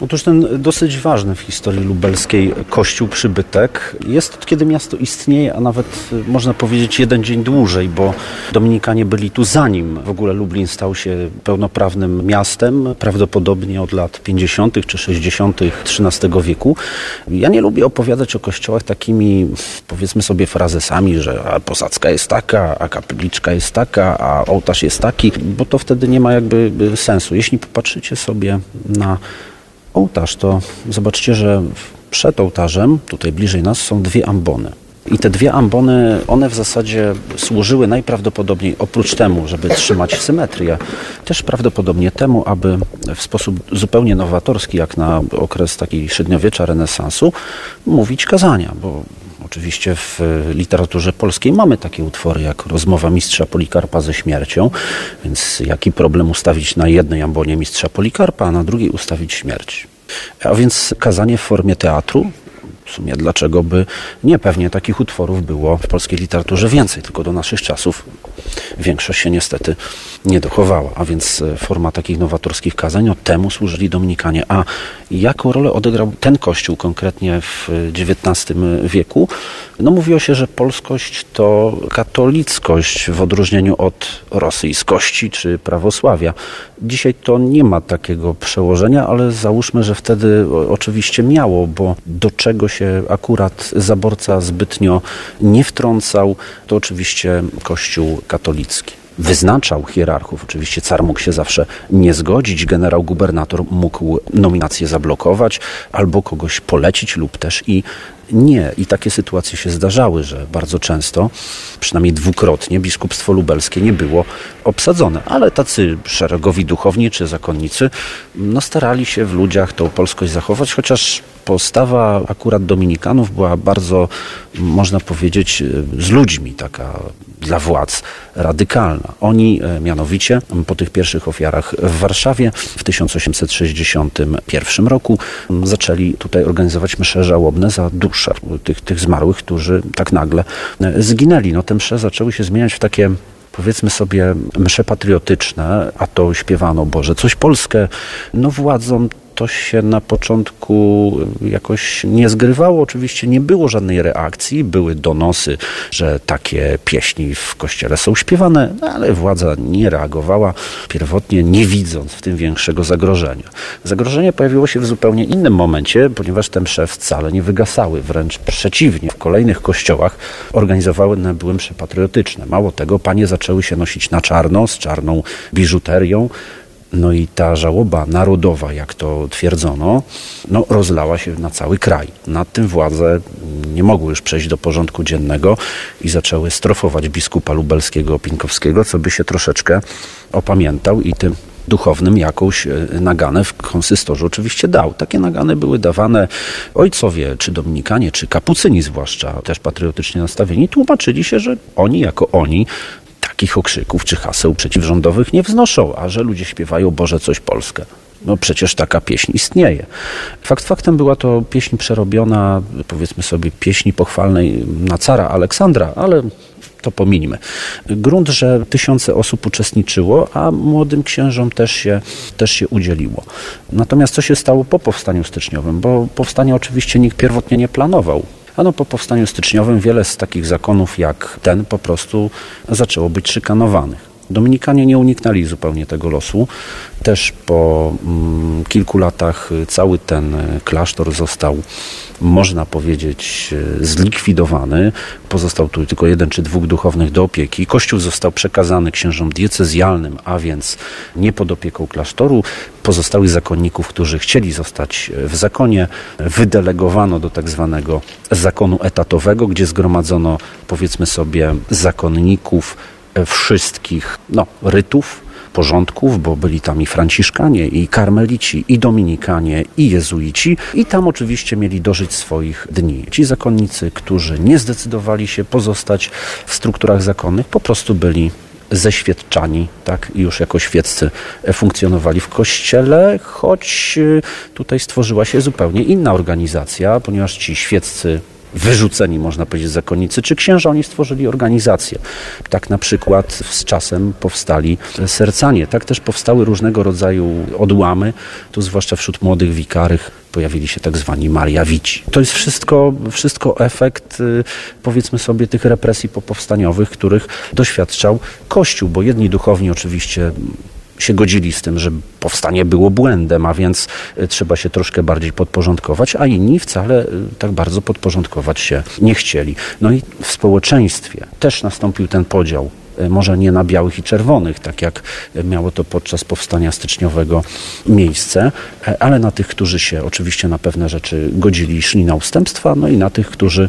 Otóż ten dosyć ważny w historii lubelskiej kościół przybytek jest od kiedy miasto istnieje, a nawet y, można powiedzieć jeden dzień dłużej, bo Dominikanie byli tu zanim w ogóle Lublin stał się pełnoprawnym miastem, prawdopodobnie od lat 50. czy 60. XIII wieku. Ja nie lubię opowiadać o kościołach takimi, powiedzmy sobie, frazesami, że a posadzka jest taka, a kapliczka jest taka, a ołtarz jest taki, bo to wtedy nie ma jakby sensu. Jeśli popatrzycie sobie na ołtarz, to zobaczcie, że przed ołtarzem, tutaj bliżej nas, są dwie ambony. I te dwie ambony, one w zasadzie służyły najprawdopodobniej oprócz temu, żeby trzymać symetrię, też prawdopodobnie temu, aby w sposób zupełnie nowatorski, jak na okres takiej średniowiecza, renesansu, mówić kazania, bo Oczywiście w literaturze polskiej mamy takie utwory jak Rozmowa mistrza Polikarpa ze śmiercią, więc jaki problem ustawić na jednej ambonie mistrza Polikarpa, a na drugiej ustawić śmierć. A więc kazanie w formie teatru, w sumie dlaczego by nie pewnie takich utworów było w polskiej literaturze więcej, tylko do naszych czasów większość się niestety nie dochowała. A więc forma takich nowatorskich kazań, temu służyli Dominikanie. A jaką rolę odegrał ten kościół konkretnie w XIX wieku? No mówiło się, że polskość to katolickość w odróżnieniu od rosyjskości czy prawosławia. Dzisiaj to nie ma takiego przełożenia, ale załóżmy, że wtedy oczywiście miało, bo do czego się akurat zaborca zbytnio nie wtrącał, to oczywiście Kościół katolicki wyznaczał hierarchów. Oczywiście car mógł się zawsze nie zgodzić, generał gubernator mógł nominację zablokować albo kogoś polecić lub też i nie. I takie sytuacje się zdarzały, że bardzo często, przynajmniej dwukrotnie, biskupstwo lubelskie nie było obsadzone. Ale tacy szeregowi duchowni czy zakonnicy no, starali się w ludziach tą polskość zachować, chociaż postawa akurat dominikanów była bardzo, można powiedzieć, z ludźmi taka dla władz radykalna. Oni mianowicie po tych pierwszych ofiarach w Warszawie w 1861 roku zaczęli tutaj organizować msze żałobne za dusze tych, tych zmarłych, którzy tak nagle zginęli. No te msze zaczęły się zmieniać w takie powiedzmy sobie msze patriotyczne, a to śpiewano Boże, coś Polskę, no władzom to się na początku jakoś nie zgrywało. Oczywiście nie było żadnej reakcji, były donosy, że takie pieśni w kościele są śpiewane, no ale władza nie reagowała pierwotnie, nie widząc w tym większego zagrożenia. Zagrożenie pojawiło się w zupełnie innym momencie, ponieważ te msze wcale nie wygasały, wręcz przeciwnie. W kolejnych kościołach organizowane były msze patriotyczne. Mało tego, panie zaczęły się nosić na czarno, z czarną biżuterią, no i ta żałoba narodowa, jak to twierdzono, no, rozlała się na cały kraj. Nad tym władze nie mogły już przejść do porządku dziennego i zaczęły strofować biskupa lubelskiego Pinkowskiego, co by się troszeczkę opamiętał i tym duchownym jakąś naganę w konsystorze oczywiście dał. Takie nagany były dawane ojcowie, czy dominikanie, czy kapucyni zwłaszcza, też patriotycznie nastawieni, tłumaczyli się, że oni jako oni takich okrzyków czy haseł przeciwrządowych nie wznoszą, a że ludzie śpiewają Boże coś Polskę. No przecież taka pieśń istnieje. Fakt faktem była to pieśń przerobiona, powiedzmy sobie, pieśni pochwalnej na cara Aleksandra, ale to pominimy. Grunt, że tysiące osób uczestniczyło, a młodym księżom też się, też się udzieliło. Natomiast co się stało po powstaniu styczniowym? Bo powstania oczywiście nikt pierwotnie nie planował. Ano po powstaniu styczniowym wiele z takich zakonów jak ten po prostu zaczęło być szykanowanych. Dominikanie nie uniknęli zupełnie tego losu. Też po mm, kilku latach cały ten klasztor został, można powiedzieć, zlikwidowany. Pozostał tu tylko jeden czy dwóch duchownych do opieki. Kościół został przekazany księżom diecezjalnym, a więc nie pod opieką klasztoru. Pozostałych zakonników, którzy chcieli zostać w zakonie, wydelegowano do tak zwanego zakonu etatowego, gdzie zgromadzono, powiedzmy sobie, zakonników, wszystkich no, rytów, porządków, bo byli tam i franciszkanie, i karmelici, i dominikanie, i jezuici i tam oczywiście mieli dożyć swoich dni. Ci zakonnicy, którzy nie zdecydowali się pozostać w strukturach zakonnych, po prostu byli zeświadczani, tak, już jako świeccy funkcjonowali w kościele, choć tutaj stworzyła się zupełnie inna organizacja, ponieważ ci świeccy wyrzuceni, można powiedzieć, zakonnicy czy księża, oni stworzyli organizację. Tak na przykład z czasem powstali sercanie, tak też powstały różnego rodzaju odłamy, tu zwłaszcza wśród młodych wikarych pojawili się tak zwani Mariawici. To jest wszystko, wszystko efekt, powiedzmy sobie, tych represji popowstaniowych, których doświadczał Kościół, bo jedni duchowni oczywiście się godzili z tym, że powstanie było błędem, a więc trzeba się troszkę bardziej podporządkować, a inni wcale tak bardzo podporządkować się nie chcieli. No i w społeczeństwie też nastąpił ten podział może nie na białych i czerwonych, tak jak miało to podczas powstania styczniowego miejsce, ale na tych, którzy się oczywiście na pewne rzeczy godzili i szli na ustępstwa, no i na tych, którzy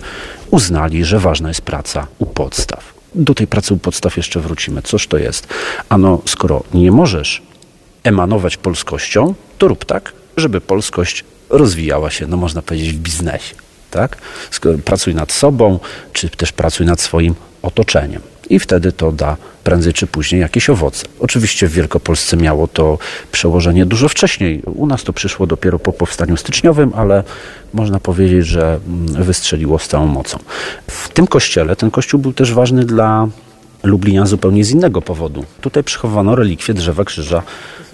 uznali, że ważna jest praca u podstaw. Do tej pracy u podstaw jeszcze wrócimy. Coż to jest? Ano, skoro nie możesz emanować polskością, to rób tak, żeby polskość rozwijała się, no można powiedzieć, w biznesie. Tak? Pracuj nad sobą, czy też pracuj nad swoim otoczeniem. I wtedy to da prędzej czy później jakieś owoce. Oczywiście w Wielkopolsce miało to przełożenie dużo wcześniej. U nas to przyszło dopiero po powstaniu styczniowym, ale można powiedzieć, że wystrzeliło z całą mocą. W tym kościele, ten kościół był też ważny dla Lublina zupełnie z innego powodu. Tutaj przechowano relikwie drzewa krzyża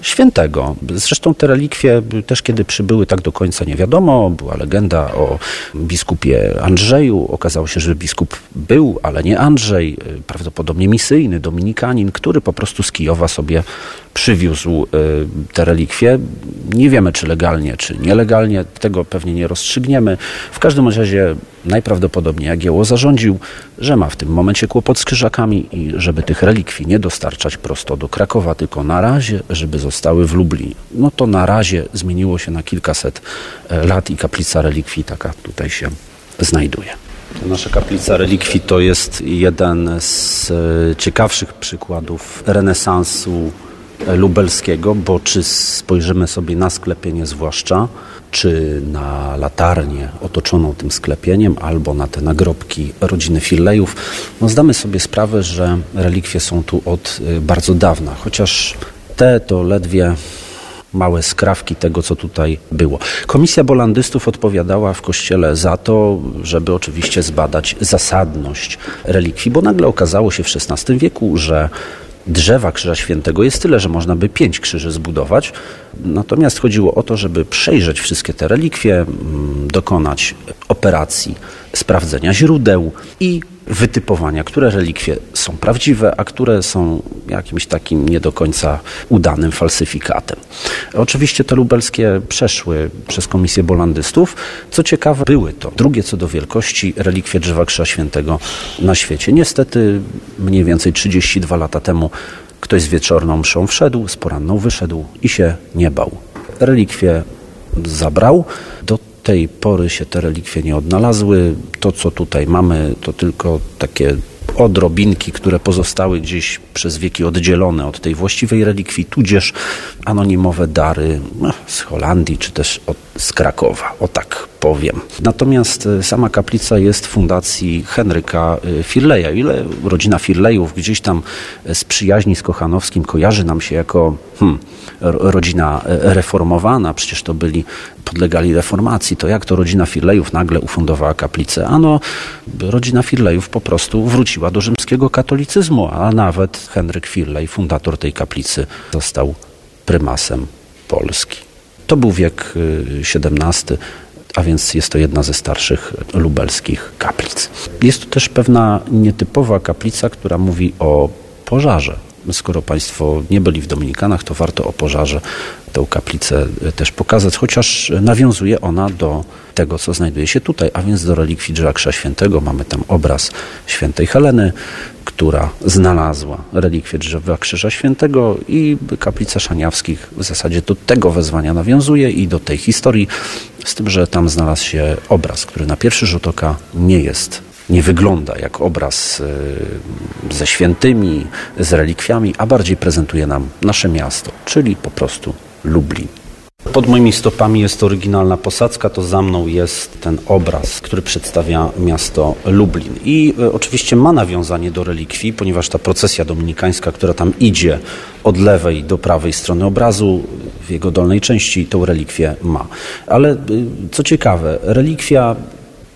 świętego. Zresztą te relikwie też kiedy przybyły tak do końca nie wiadomo. Była legenda o biskupie Andrzeju. Okazało się, że biskup był, ale nie Andrzej. Prawdopodobnie misyjny, dominikanin, który po prostu z Kijowa sobie przywiózł te relikwie. Nie wiemy, czy legalnie, czy nielegalnie. Tego pewnie nie rozstrzygniemy. W każdym razie najprawdopodobniej Jagiełło zarządził, że ma w tym momencie kłopot z krzyżakami i żeby tych relikwii nie dostarczać prosto do Krakowa, tylko na razie, żeby zostały w Lublinie. No to na razie zmieniło się na kilkaset lat i kaplica relikwii taka tutaj się znajduje. Nasza kaplica relikwii to jest jeden z ciekawszych przykładów renesansu lubelskiego, bo czy spojrzymy sobie na sklepienie zwłaszcza, czy na latarnię otoczoną tym sklepieniem, albo na te nagrobki rodziny Fillejów, no zdamy sobie sprawę, że relikwie są tu od bardzo dawna, chociaż te to ledwie małe skrawki tego, co tutaj było. Komisja bolandystów odpowiadała w kościele za to, żeby oczywiście zbadać zasadność relikwii, bo nagle okazało się w XVI wieku, że drzewa Krzyża Świętego jest tyle, że można by pięć krzyży zbudować. Natomiast chodziło o to, żeby przejrzeć wszystkie te relikwie, dokonać operacji sprawdzenia źródeł i wytypowania, które relikwie są prawdziwe, a które są jakimś takim nie do końca udanym falsyfikatem. Oczywiście te lubelskie przeszły przez komisję bolandystów. Co ciekawe, były to drugie co do wielkości relikwie drzewa Krzyża Świętego na świecie. Niestety mniej więcej 32 lata temu ktoś z wieczorną mszą wszedł, z poranną wyszedł i się nie bał. Relikwie zabrał. Do tej pory się te relikwie nie odnalazły. To, co tutaj mamy, to tylko takie odrobinki, które pozostały gdzieś przez wieki oddzielone od tej właściwej relikwii, tudzież anonimowe dary no, z Holandii czy też od, z Krakowa, o tak powiem. Natomiast e, sama kaplica jest fundacji Henryka e, Firleja. Ile rodzina Firlejów gdzieś tam e, z przyjaźni z Kochanowskim kojarzy nam się jako hmm, rodzina reformowana, przecież to byli, podlegali reformacji, to jak to rodzina Firlejów nagle ufundowała kaplicę? Ano, rodzina Firlejów po prostu wróciła do rzymskiego katolicyzmu, a nawet Henryk Firlej, fundator tej kaplicy, został prymasem Polski. To był wiek XVII a więc jest to jedna ze starszych lubelskich kaplic. Jest to też pewna nietypowa kaplica, która mówi o pożarze. Skoro Państwo nie byli w Dominikanach, to warto o pożarze tę kaplicę też pokazać, chociaż nawiązuje ona do tego, co znajduje się tutaj, a więc do relikwii Drzewa Świętego. Mamy tam obraz świętej Heleny, która znalazła relikwię drzewa Krzyża Świętego i kaplica Szaniawskich w zasadzie do tego wezwania nawiązuje i do tej historii, z tym, że tam znalazł się obraz, który na pierwszy rzut oka nie jest nie wygląda jak obraz y, ze świętymi, z relikwiami, a bardziej prezentuje nam nasze miasto, czyli po prostu Lublin. Pod moimi stopami jest oryginalna posadzka, to za mną jest ten obraz, który przedstawia miasto Lublin. I e, oczywiście ma nawiązanie do relikwii, ponieważ ta procesja dominikańska, która tam idzie od lewej do prawej strony obrazu, w jego dolnej części tą relikwię ma. Ale e, co ciekawe, relikwia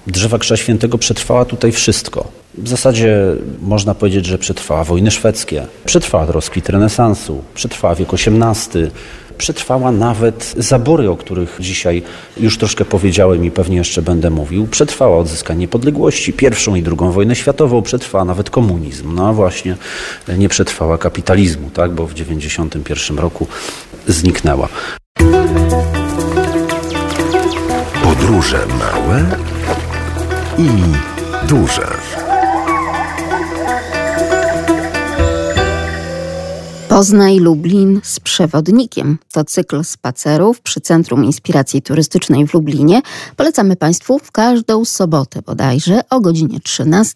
drzewa Krzyża Świętego przetrwała tutaj wszystko. W zasadzie można powiedzieć, że przetrwała wojny szwedzkie, przetrwała rozkwit renesansu, przetrwała wiek XVIII, przetrwała nawet zabory, o których dzisiaj już troszkę powiedziałem i pewnie jeszcze będę mówił. Przetrwała odzyskanie niepodległości, pierwszą i drugą wojnę światową, przetrwała nawet komunizm. No a właśnie nie przetrwała kapitalizmu, tak, bo w 1991 roku zniknęła. Podróże małe i duże. Poznaj Lublin z przewodnikiem. To cykl spacerów przy Centrum Inspiracji Turystycznej w Lublinie. Polecamy Państwu w każdą sobotę bodajże o godzinie 13.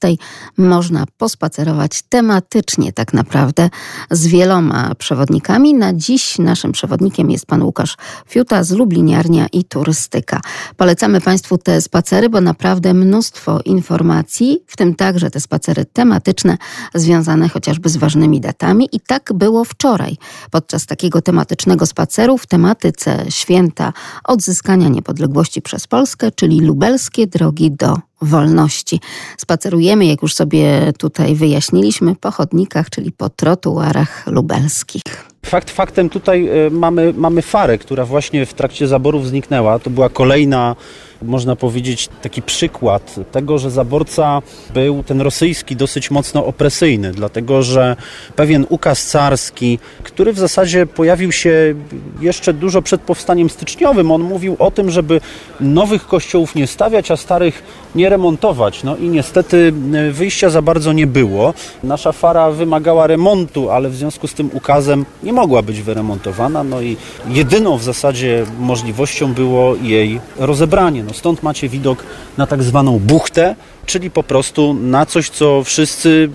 Można pospacerować tematycznie tak naprawdę z wieloma przewodnikami. Na dziś naszym przewodnikiem jest pan Łukasz Fiuta z Lubliniarnia i Turystyka. Polecamy Państwu te spacery, bo naprawdę mnóstwo informacji, w tym także te spacery tematyczne związane chociażby z ważnymi datami i tak było wczoraj podczas takiego tematycznego spaceru w tematyce święta odzyskania niepodległości przez Polskę, czyli lubelskie drogi do wolności. Spacerujemy, jak już sobie tutaj wyjaśniliśmy, po chodnikach, czyli po trotuarach lubelskich. Fakt faktem tutaj e, mamy, mamy farę, która właśnie w trakcie zaborów zniknęła. To była kolejna można powiedzieć, taki przykład tego, że zaborca był ten rosyjski dosyć mocno opresyjny, dlatego że pewien ukaz carski, który w zasadzie pojawił się jeszcze dużo przed powstaniem styczniowym, on mówił o tym, żeby nowych kościołów nie stawiać, a starych nie remontować. No i niestety e, wyjścia za bardzo nie było. Nasza fara wymagała remontu, ale w związku z tym ukazem nie mogła być wyremontowana. No i jedyną w zasadzie możliwością było jej rozebranie. No stąd macie widok na tak zwaną buchtę, czyli po prostu na coś, co wszyscy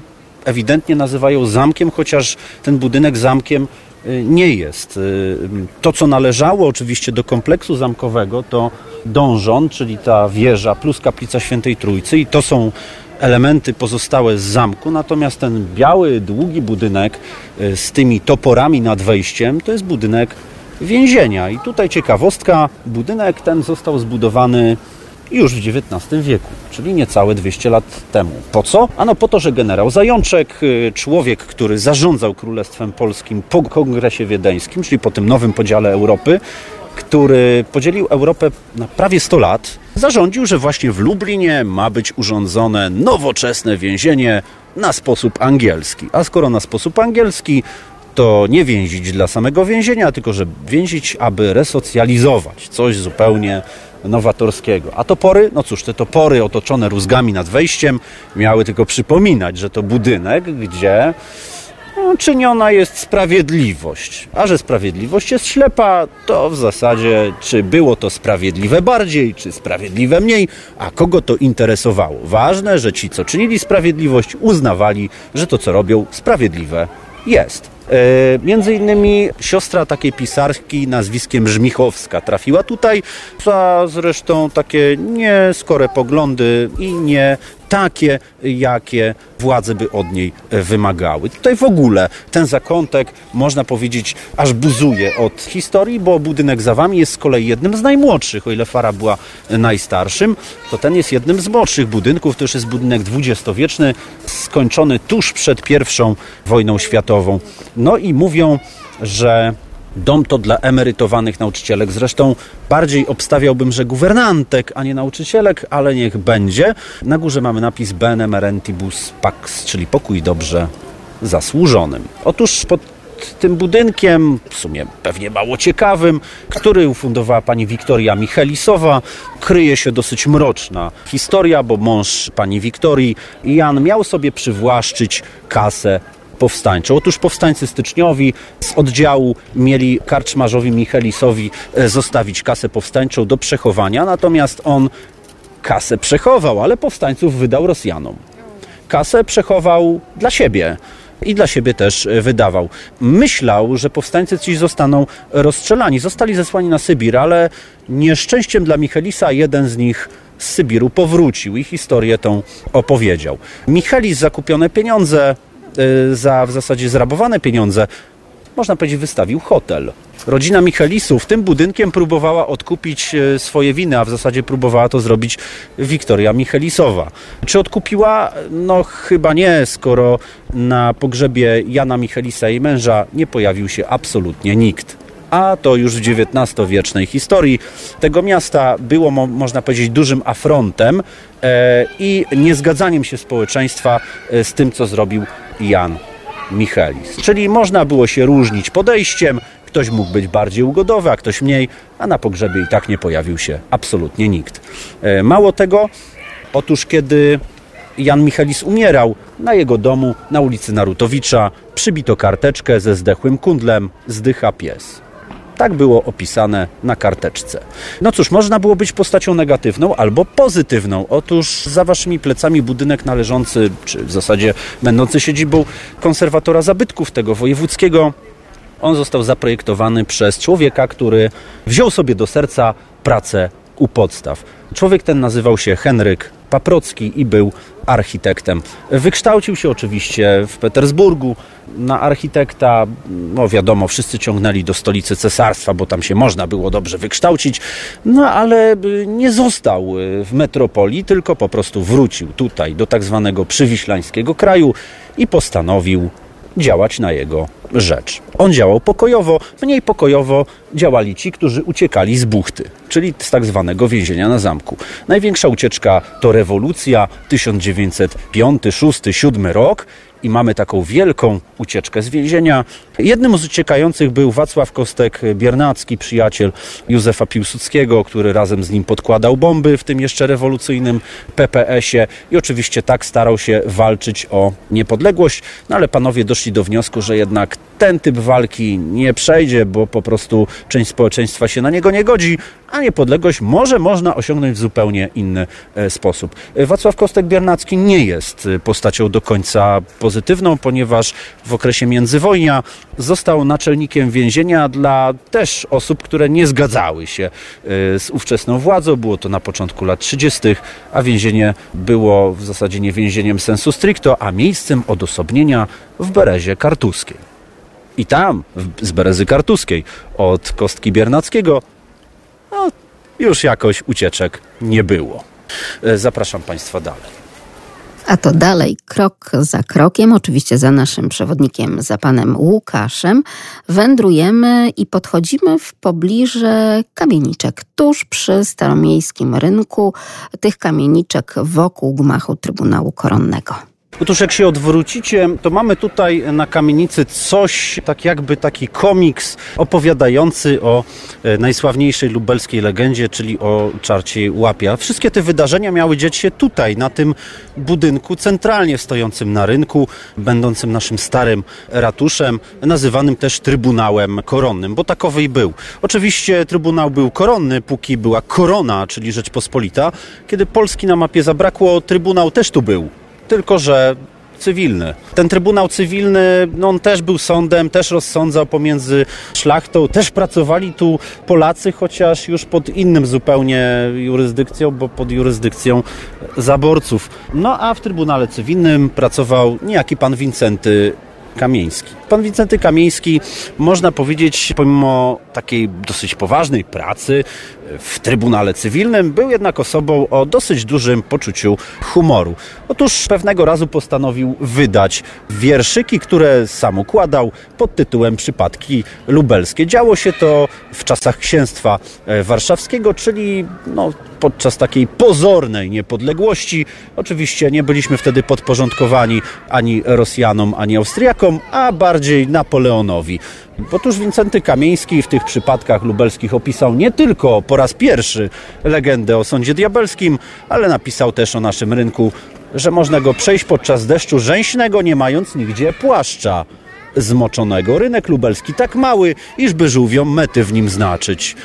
ewidentnie nazywają zamkiem, chociaż ten budynek zamkiem nie jest. Y, to, co należało oczywiście do kompleksu zamkowego, to dążon, czyli ta wieża plus kaplica Świętej Trójcy i to są elementy pozostałe z zamku, natomiast ten biały, długi budynek y, z tymi toporami nad wejściem to jest budynek więzienia. I tutaj ciekawostka, budynek ten został zbudowany już w XIX wieku, czyli niecałe 200 lat temu. Po co? Ano po to, że generał Zajączek, y, człowiek, który zarządzał Królestwem Polskim po Kongresie Wiedeńskim, czyli po tym nowym podziale Europy, który podzielił Europę na prawie 100 lat, zarządził, że właśnie w Lublinie ma być urządzone nowoczesne więzienie na sposób angielski. A skoro na sposób angielski, to nie więzić dla samego więzienia, tylko że więzić, aby resocjalizować coś zupełnie nowatorskiego. A topory? No cóż, te topory otoczone rózgami nad wejściem miały tylko przypominać, że to budynek, gdzie no, czyniona jest sprawiedliwość. A że sprawiedliwość jest ślepa, to w zasadzie czy było to sprawiedliwe bardziej, czy sprawiedliwe mniej, a kogo to interesowało. Ważne, że ci, co czynili sprawiedliwość, uznawali, że to, co robią, sprawiedliwe jest. E, między innymi siostra takiej pisarki nazwiskiem Żmichowska trafiła tutaj za zresztą takie nieskore poglądy i nie takie, jakie władze by od niej wymagały. Tutaj w ogóle ten zakątek, można powiedzieć, aż buzuje od historii, bo budynek za wami jest z kolei jednym z najmłodszych, o ile Fara była najstarszym, to ten jest jednym z młodszych budynków, to już jest budynek dwudziestowieczny, skończony tuż przed pierwszą wojną światową. No i mówią, że Dom to dla emerytowanych nauczycielek. Zresztą bardziej obstawiałbym, że guwernantek, a nie nauczycielek, ale niech będzie. Na górze mamy napis Bene Emerentibus Pax, czyli pokój dobrze zasłużonym. Otóż pod tym budynkiem, w sumie pewnie mało ciekawym, który ufundowała pani Wiktoria Michelisowa, kryje się dosyć mroczna historia, bo mąż pani Wiktorii, Jan, miał sobie przywłaszczyć kasę powstańczą. Otóż powstańcy styczniowi z oddziału mieli karczmarzowi Michelisowi e, zostawić kasę powstańczą do przechowania, natomiast on kasę przechował, ale powstańców wydał Rosjanom. Kasę przechował dla siebie i dla siebie też e, wydawał. Myślał, że powstańcy ci zostaną rozstrzelani. Zostali zesłani na Sybir, ale nieszczęściem dla Michelisa jeden z nich z Sybiru powrócił i historię tą opowiedział. Michelis zakupione pieniądze za w zasadzie zrabowane pieniądze, można powiedzieć, wystawił hotel. Rodzina Michelisów tym budynkiem próbowała odkupić y, swoje winy, a w zasadzie próbowała to zrobić Wiktoria Michelisowa. Czy odkupiła? No chyba nie, skoro na pogrzebie Jana Michelisa i męża nie pojawił się absolutnie nikt a to już w XIX-wiecznej historii tego miasta było, mo można powiedzieć, dużym afrontem e, i niezgadzaniem się społeczeństwa e, z tym, co zrobił Jan Michelis. Czyli można było się różnić podejściem, ktoś mógł być bardziej ugodowy, a ktoś mniej, a na pogrzebie i tak nie pojawił się absolutnie nikt. E, mało tego, otóż kiedy Jan Michelis umierał, na jego domu na ulicy Narutowicza przybito karteczkę ze zdechłym kundlem Zdycha pies. Tak było opisane na karteczce. No cóż, można było być postacią negatywną albo pozytywną. Otóż za waszymi plecami budynek należący, czy w zasadzie będący siedzibą konserwatora zabytków tego wojewódzkiego, on został zaprojektowany przez człowieka, który wziął sobie do serca pracę u podstaw. Człowiek ten nazywał się Henryk Paprocki i był architektem. Wykształcił się oczywiście w Petersburgu na architekta. No wiadomo, wszyscy ciągnęli do stolicy cesarstwa, bo tam się można było dobrze wykształcić, no ale nie został w metropolii, tylko po prostu wrócił tutaj do tak zwanego przywiślańskiego kraju i postanowił działać na jego rzecz. On działał pokojowo, mniej pokojowo działali ci, którzy uciekali z buchty, czyli z tak zwanego więzienia na zamku. Największa ucieczka to rewolucja 1905, 6, 7 rok i mamy taką wielką ucieczkę z więzienia. Jednym z uciekających był Wacław Kostek-Biernacki, przyjaciel Józefa Piłsudskiego, który razem z nim podkładał bomby w tym jeszcze rewolucyjnym PPS-ie i oczywiście tak starał się walczyć o niepodległość, no ale panowie doszli do wniosku, że jednak ten typ walki nie przejdzie, bo po prostu część społeczeństwa się na niego nie godzi, a niepodległość może można osiągnąć w zupełnie inny e, sposób. Wacław Kostek-Biernacki nie jest e, postacią do końca pozytywną, ponieważ w okresie międzywojnia został naczelnikiem więzienia dla też osób, które nie zgadzały się e, z ówczesną władzą. Było to na początku lat 30., a więzienie było w zasadzie nie więzieniem sensu stricto, a miejscem odosobnienia w Berezie Kartuskiej. I tam, z Berezy Kartuskiej, od Kostki Biernackiego, no, już jakoś ucieczek nie było. E, zapraszam Państwa dalej. A to dalej, krok za krokiem, oczywiście za naszym przewodnikiem, za panem Łukaszem, wędrujemy i podchodzimy w pobliże kamieniczek, tuż przy staromiejskim rynku, tych kamieniczek wokół gmachu Trybunału Koronnego. Otóż jak się odwrócicie, to mamy tutaj na kamienicy coś, tak jakby taki komiks opowiadający o e, najsławniejszej lubelskiej legendzie, czyli o czarcie Łapia. Wszystkie te wydarzenia miały dziać się tutaj, na tym budynku centralnie stojącym na rynku, będącym naszym starym ratuszem, nazywanym też Trybunałem Koronnym, bo takowy był. Oczywiście Trybunał był koronny, póki była korona, czyli Rzeczpospolita. Kiedy Polski na mapie zabrakło, Trybunał też tu był tylko że cywilny. Ten Trybunał Cywilny, no on też był sądem, też rozsądzał pomiędzy szlachtą, też pracowali tu Polacy, chociaż już pod innym zupełnie jurysdykcją, bo pod jurysdykcją zaborców. No a w Trybunale Cywilnym pracował niejaki pan Wincenty Kamieński. Pan Wincenty Kamieński, można powiedzieć, pomimo takiej dosyć poważnej pracy w Trybunale Cywilnym, był jednak osobą o dosyć dużym poczuciu humoru. Otóż pewnego razu postanowił wydać wierszyki, które sam układał pod tytułem Przypadki lubelskie. Działo się to w czasach księstwa e, warszawskiego, czyli no, podczas takiej pozornej niepodległości. Oczywiście nie byliśmy wtedy podporządkowani ani Rosjanom, ani Austriakom, a bardziej Napoleonowi. Otóż Wincenty Kamieński w tych przypadkach lubelskich opisał nie tylko po raz pierwszy legendę o sądzie diabelskim, ale napisał też o naszym rynku, że można go przejść podczas deszczu rzęśnego, nie mając nigdzie płaszcza zmoczonego. Rynek lubelski tak mały, iżby żółwiom mety w nim znaczyć.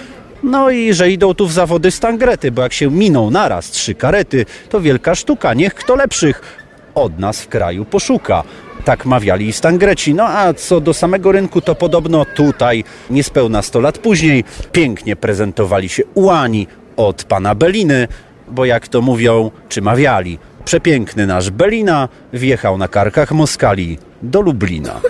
No i że idą tu w zawody stangrety, bo jak się miną naraz trzy karety, to wielka sztuka. Niech kto lepszych od nas w kraju poszuka. Tak mawiali stangreci. No a co do samego rynku, to podobno tutaj, niespełna 100 lat później, pięknie prezentowali się ułani od pana Beliny, bo jak to mówią, czy mawiali, przepiękny nasz Belina wjechał na karkach Moskali do Lublina.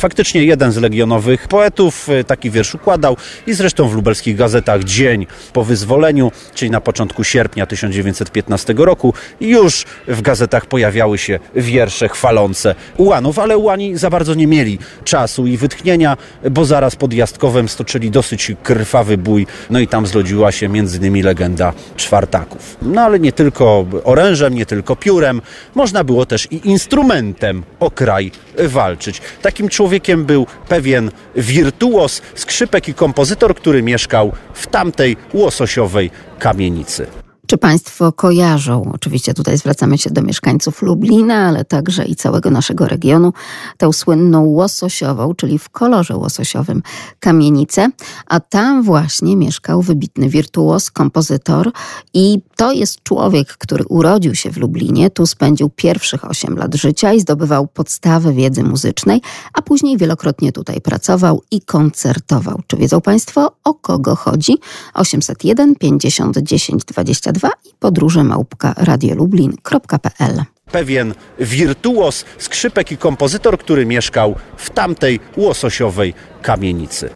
Faktycznie jeden z legionowych poetów e, taki wiersz układał i zresztą w lubelskich gazetach dzień po wyzwoleniu, czyli na początku sierpnia 1915 roku, już w gazetach pojawiały się wiersze chwalące ułanów, ale ułani za bardzo nie mieli czasu i wytchnienia, bo zaraz pod Jastkowem stoczyli dosyć krwawy bój, no i tam zlodziła się między innymi legenda czwartaków. No ale nie tylko orężem, nie tylko piórem, można było też i instrumentem o kraj walczyć. Takim człowiekiem był pewien wirtuos, skrzypek i kompozytor, który mieszkał w tamtej łososiowej kamienicy. Czy Państwo kojarzą, oczywiście tutaj zwracamy się do mieszkańców Lublina, ale także i całego naszego regionu, tę słynną łososiową, czyli w kolorze łososiowym kamienicę, a tam właśnie mieszkał wybitny wirtuos, kompozytor i to jest człowiek, który urodził się w Lublinie, tu spędził pierwszych 8 lat życia i zdobywał podstawy wiedzy muzycznej, a później wielokrotnie tutaj pracował i koncertował. Czy wiedzą Państwo, o kogo chodzi? 801 50 10 22 i podróże małpka radiolublin.pl pewien wirtuos, skrzypek i kompozytor, który mieszkał w tamtej łososiowej kamienicy.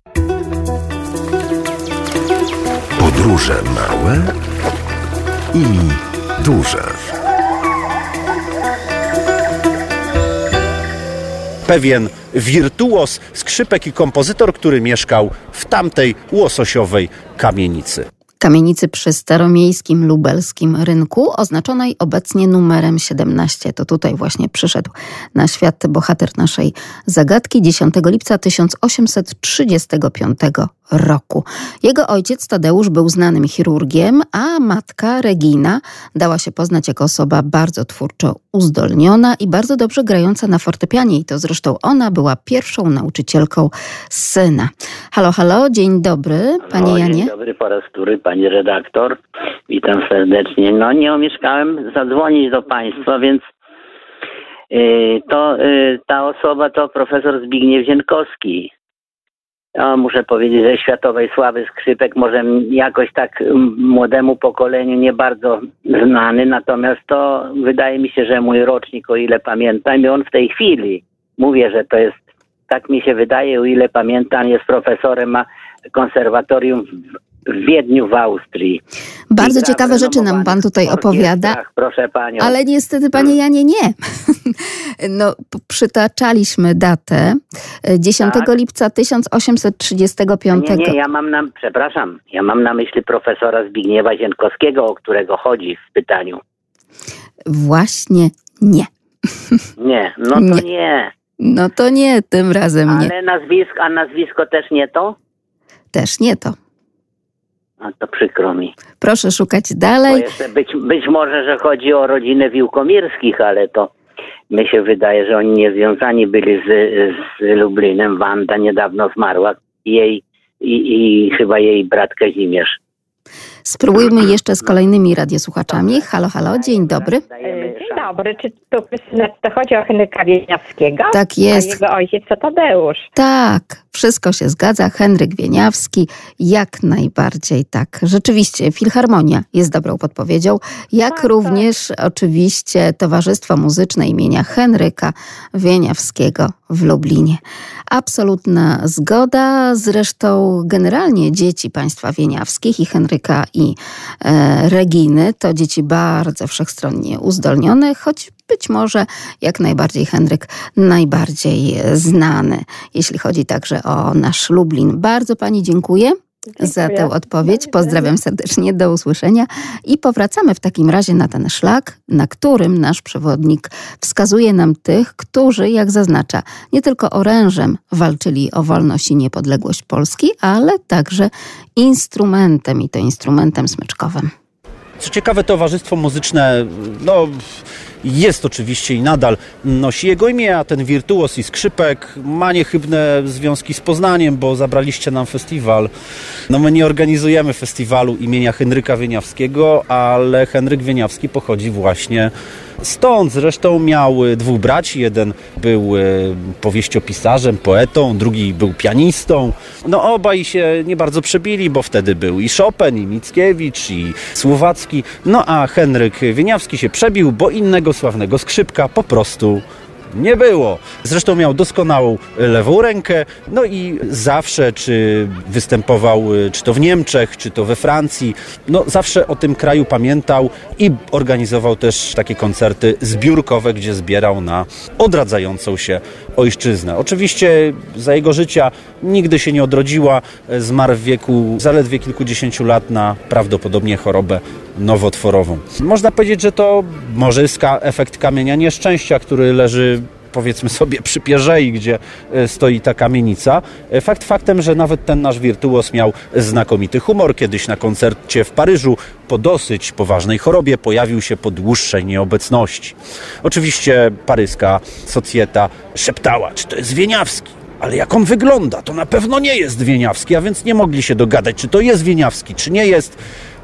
Podróże małe i duże. Pewien wirtuos, skrzypek i kompozytor, który mieszkał w tamtej łososiowej kamienicy kamienicy przy staromiejskim lubelskim rynku, oznaczonej obecnie numerem 17. To tutaj właśnie przyszedł na świat bohater naszej zagadki 10 lipca 1835 roku. Jego ojciec Tadeusz był znanym chirurgiem, a matka Regina dała się poznać jako osoba bardzo twórczo uzdolniona i bardzo dobrze grająca na fortepianie. I to zresztą ona była pierwszą nauczycielką syna. Halo, halo, dzień dobry, panie no, Janie. Dzień dobry po raz który, pani redaktor. Witam serdecznie. No nie omieszkałem zadzwonić do państwa, więc yy, to yy, ta osoba to profesor Zbigniew Zienkowski no, muszę powiedzieć, że światowej sławy skrzypek może jakoś tak młodemu pokoleniu nie bardzo znany, natomiast to wydaje mi się, że mój rocznik, o ile pamiętam, i on w tej chwili, mówię, że to jest, tak mi się wydaje, o ile pamiętam, jest profesorem, ma konserwatorium w Wiedniu w Austrii. Bardzo ciekawe rzeczy nam pan tutaj opowiada. Proszę panią. Ale niestety, panie Janie, nie. No, przytaczaliśmy datę 10 tak? lipca 1835. Nie, nie, ja mam na, przepraszam, ja mam na myśli profesora Zbigniewa Zienkowskiego, o którego chodzi w pytaniu. Właśnie nie. Nie, no to Nie. nie. No to nie, tym razem nie. Ale nazwisko, a nazwisko też nie to? Też nie to. A to przykro mi. Proszę szukać dalej. jeszcze być, być może, że chodzi o rodzinę Wiłkomirskich, ale to mi się wydaje, że oni nie związani byli z, z Lublinem. Wanda niedawno zmarła. Jej i, i chyba jej brat Kazimierz. Spróbujmy jeszcze z kolejnymi radiosłuchaczami. Halo, halo, dzień dobry. Dzień dobry, czy tu Krystyna, czy to chodzi o Henryka Wieniawskiego? Tak jest. A jego ojciec to Tadeusz. Tak, wszystko się zgadza. Henryk Wieniawski, jak najbardziej tak. Rzeczywiście, Filharmonia jest dobrą podpowiedzią, jak Tak, również oczywiście Towarzystwo Muzyczne imienia Henryka Wieniawskiego w Lublinie. Absolutna zgoda. Zresztą generalnie dzieci państwa Wieniawskich i Henryka i e, Reginy to dzieci bardzo wszechstronnie uzdolnione, choć być może jak najbardziej Henryk najbardziej znany, jeśli chodzi także o nasz Lublin. Bardzo Pani dziękuję. Za tę odpowiedź. Pozdrawiam serdecznie, do usłyszenia i powracamy w takim razie na ten szlak, na którym nasz przewodnik wskazuje nam tych, którzy, jak zaznacza, nie tylko orężem walczyli o wolność i niepodległość Polski, ale także instrumentem i to instrumentem smyczkowym. Co ciekawe, towarzystwo muzyczne, no, jest oczywiście i nadal nosi jego imię, a ten wirtuos i skrzypek ma niechybne związki z Poznaniem, bo zabraliście nam festiwal. No my nie organizujemy festiwalu imienia Henryka Wieniawskiego, ale Henryk Wieniawski pochodzi właśnie stąd. Zresztą miał y, dwóch braci, jeden był y, powieściopisarzem, poetą, drugi był pianistą. No obaj się nie bardzo przebili, bo wtedy był i Chopin, i Mickiewicz, i Słowacki. No a Henryk Wieniawski się przebił, bo innego sławnego skrzypka po prostu nie było. Zresztą miał doskonałą lewą rękę, no i zawsze, czy występował, y, czy to w Niemczech, czy to we Francji, no zawsze o tym kraju pamiętał i organizował też takie koncerty zbiórkowe, gdzie zbierał na odradzającą się ojszczyznę. Oczywiście za jego życia nigdy się nie odrodziła, zmarł w wieku zaledwie kilkudziesięciu lat na prawdopodobnie chorobę nowotworową. Można powiedzieć, że to może jest efekt kamienia nieszczęścia, który leży powiedzmy sobie przy Pierzei, gdzie e, stoi ta kamienica. E, Fakt faktem, że nawet ten nasz wirtuos miał znakomity humor. Kiedyś na koncercie w Paryżu po dosyć poważnej chorobie pojawił się po dłuższej nieobecności. Oczywiście paryska socjeta szeptała, czy to jest Wieniawski. Ale jak on wygląda, to na pewno nie jest Wieniawski, a więc nie mogli się dogadać, czy to jest Wieniawski, czy nie jest.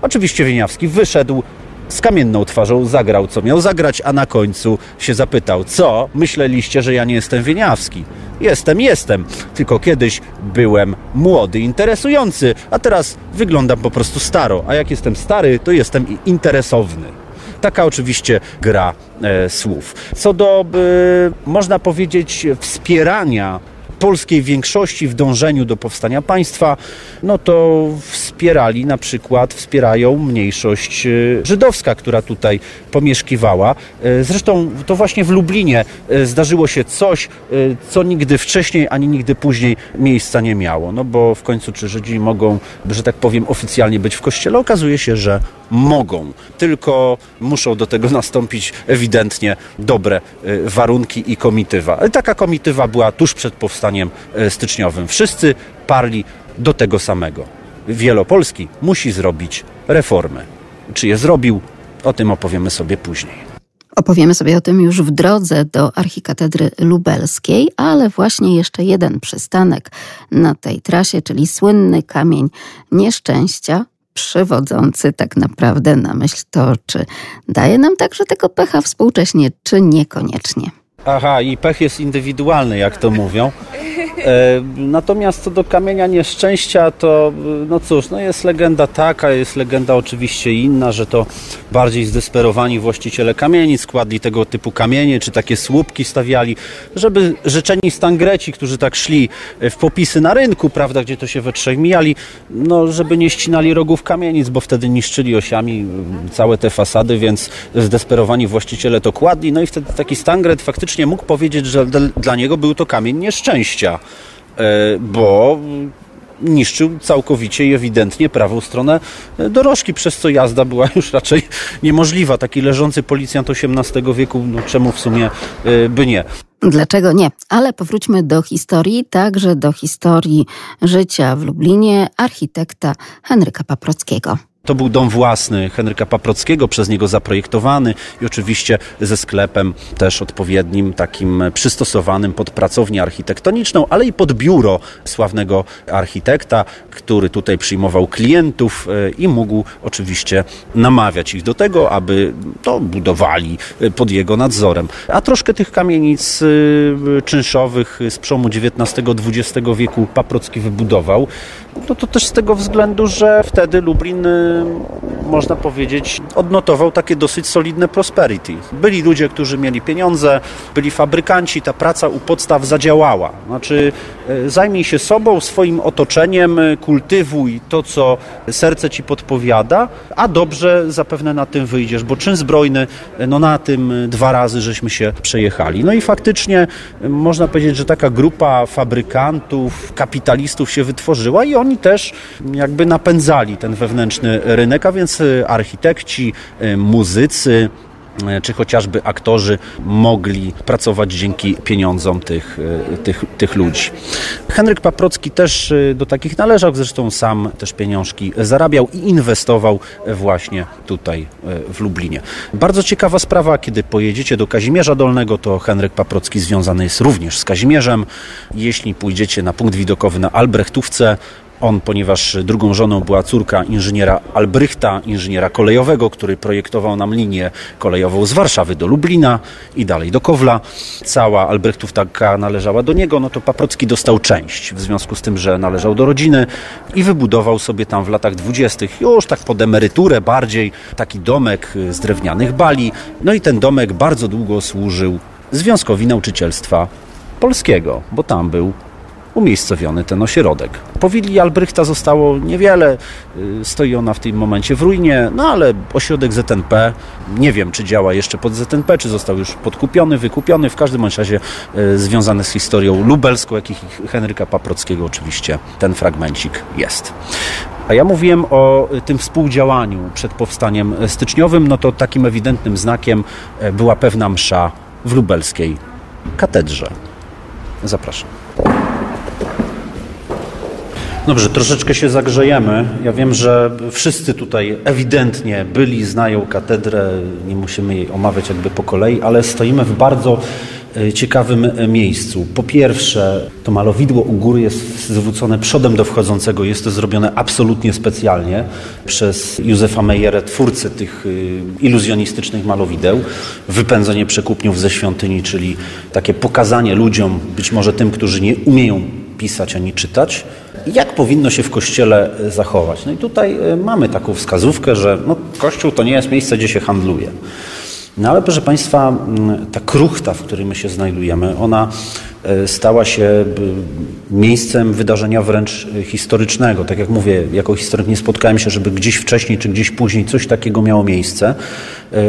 Oczywiście Wieniawski wyszedł z kamienną twarzą, zagrał co miał zagrać, a na końcu się zapytał, co? Myśleliście, że ja nie jestem Wieniawski? Jestem, jestem. Tylko kiedyś byłem młody, interesujący, a teraz wyglądam po prostu staro. A jak jestem stary, to jestem interesowny. Taka oczywiście gra e, słów. Co do, e, można powiedzieć, wspierania polskiej większości w dążeniu do powstania państwa, no to wspierali na przykład, wspierają mniejszość e, żydowska, która tutaj pomieszkiwała. E, Zresztą to właśnie w Lublinie e, zdarzyło się coś, co nigdy wcześniej ani nigdy później miejsca nie miało. No bo w końcu czy Żydzi mogą, że tak powiem, oficjalnie być w kościele? Okazuje się, że mogą. Tylko muszą do tego nastąpić ewidentnie dobre e, warunki i komitywa. Taka komitywa była tuż przed powstaniem e, styczniowym. Wszyscy parli do tego samego. Wielopolski musi zrobić reformę. Czy je zrobił? O tym opowiemy sobie później. Opowiemy sobie o tym już w drodze do archikatedry lubelskiej, ale właśnie jeszcze jeden przystanek na tej trasie, czyli słynny kamień nieszczęścia, przywodzący tak naprawdę na myśl to, czy daje nam także tego pecha współcześnie, czy niekoniecznie. Aha, i pech jest indywidualny, jak to mówią. E, natomiast co do kamienia nieszczęścia, to e, no cóż, no jest legenda taka, jest legenda oczywiście inna, że to bardziej zdesperowani właściciele kamienic składli tego typu kamienie, czy takie słupki stawiali, żeby życzeni stangreci, którzy tak szli w popisy na rynku, prawda, gdzie to się we trzech mijali, no żeby nie ścinali rogów kamienic, bo wtedy niszczyli osiami całe te fasady, więc zdesperowani właściciele to kładli, no i wtedy taki stangret faktycznie mógł powiedzieć, że dla- niego był to kamień nieszczęścia, e, bo niszczył całkowicie i ewidentnie prawą stronę dorożki, przez co jazda była już raczej niemożliwa. Taki leżący policjant XVIII wieku, no czemu w sumie by nie? Dlaczego nie? Ale powróćmy do historii, także do historii życia w Lublinie architekta Henryka Paprockiego. To był dom własny Henryka Paprockiego, przez niego zaprojektowany i oczywiście ze sklepem też odpowiednim, takim przystosowanym pod pracownię architektoniczną, ale i pod biuro sławnego architekta, który tutaj przyjmował klientów e, i mógł oczywiście namawiać ich do tego, aby to budowali e, pod jego nadzorem. A troszkę tych kamienic e, czynszowych z przełomu XIX-XX wieku Paprocki wybudował. No to też z tego względu, że wtedy Lublin można powiedzieć, odnotował takie dosyć solidne prosperity. Byli ludzie, którzy mieli pieniądze, byli fabrykanci, ta praca u podstaw zadziałała. Znaczy, e, zajmij się sobą, swoim otoczeniem, e, kultywuj to, co serce ci podpowiada, a dobrze zapewne na tym wyjdziesz, bo czyn zbrojny, no na tym dwa razy żeśmy się przejechali. No i faktycznie można powiedzieć, że taka grupa fabrykantów, kapitalistów się wytworzyła i oni też jakby napędzali ten wewnętrzny rynek, a więc y, architekci, y, muzycy, y, czy chociażby aktorzy mogli pracować dzięki pieniądzom tych, tych, tych ludzi. Henryk Paprocki też do takich należał, zresztą sam też pieniążki zarabiał i inwestował właśnie tutaj w Lublinie. Bardzo ciekawa sprawa, kiedy pojedziecie do Kazimierza Dolnego, to Henryk Paprocki związany jest również z Kazimierzem. Jeśli pójdziecie na punkt widokowy na Albrechtówce, on, ponieważ drugą żoną była córka inżyniera Albrychta, inżyniera kolejowego, który projektował nam linię kolejową z Warszawy do Lublina i dalej do Kowla. Cała Albrechtówka należała do niego, no to Paprocki dostał część w związku z tym, że należał do rodziny i wybudował sobie tam w latach dwudziestych już tak pod emeryturę bardziej taki domek z drewnianych bali. No i ten domek bardzo długo służył Związkowi Nauczycielstwa Polskiego, bo tam był umiejscowiony ten ośrodek. Po willi Albrychta zostało niewiele, y, stoi ona w tym momencie w ruinie, no ale ośrodek ZNP, nie wiem czy działa jeszcze pod ZNP, czy został już podkupiony, wykupiony, w każdym razie y, związany z historią lubelską, jak i Henryka Paprockiego oczywiście ten fragmencik jest. A ja mówiłem o tym współdziałaniu przed powstaniem styczniowym, no to takim ewidentnym znakiem była pewna msza w lubelskiej katedrze. Zapraszam. Dobrze, troszeczkę się zagrzejemy. Ja wiem, że wszyscy tutaj ewidentnie byli, znają katedrę, nie musimy jej omawiać jakby po kolei, ale stoimy w bardzo e, ciekawym e, miejscu. Po pierwsze, to malowidło u góry jest zwrócone przodem do wchodzącego. Jest to zrobione absolutnie specjalnie przez Józefa Meyerę, twórcę tych e, iluzjonistycznych malowideł. Wypędzenie przekupniów ze świątyni, czyli takie pokazanie ludziom, być może tym, którzy nie umieją pisać ani czytać, jak powinno się w kościele e, zachować. No i tutaj e, mamy taką wskazówkę, że no, kościół to nie jest miejsce, gdzie się handluje. No ale proszę Państwa, ta kruchta, w której my się znajdujemy, ona e, stała się miejscem wydarzenia wręcz historycznego. Tak jak mówię, jako historyk nie spotkałem się, żeby gdzieś wcześniej czy gdzieś później coś takiego miało miejsce.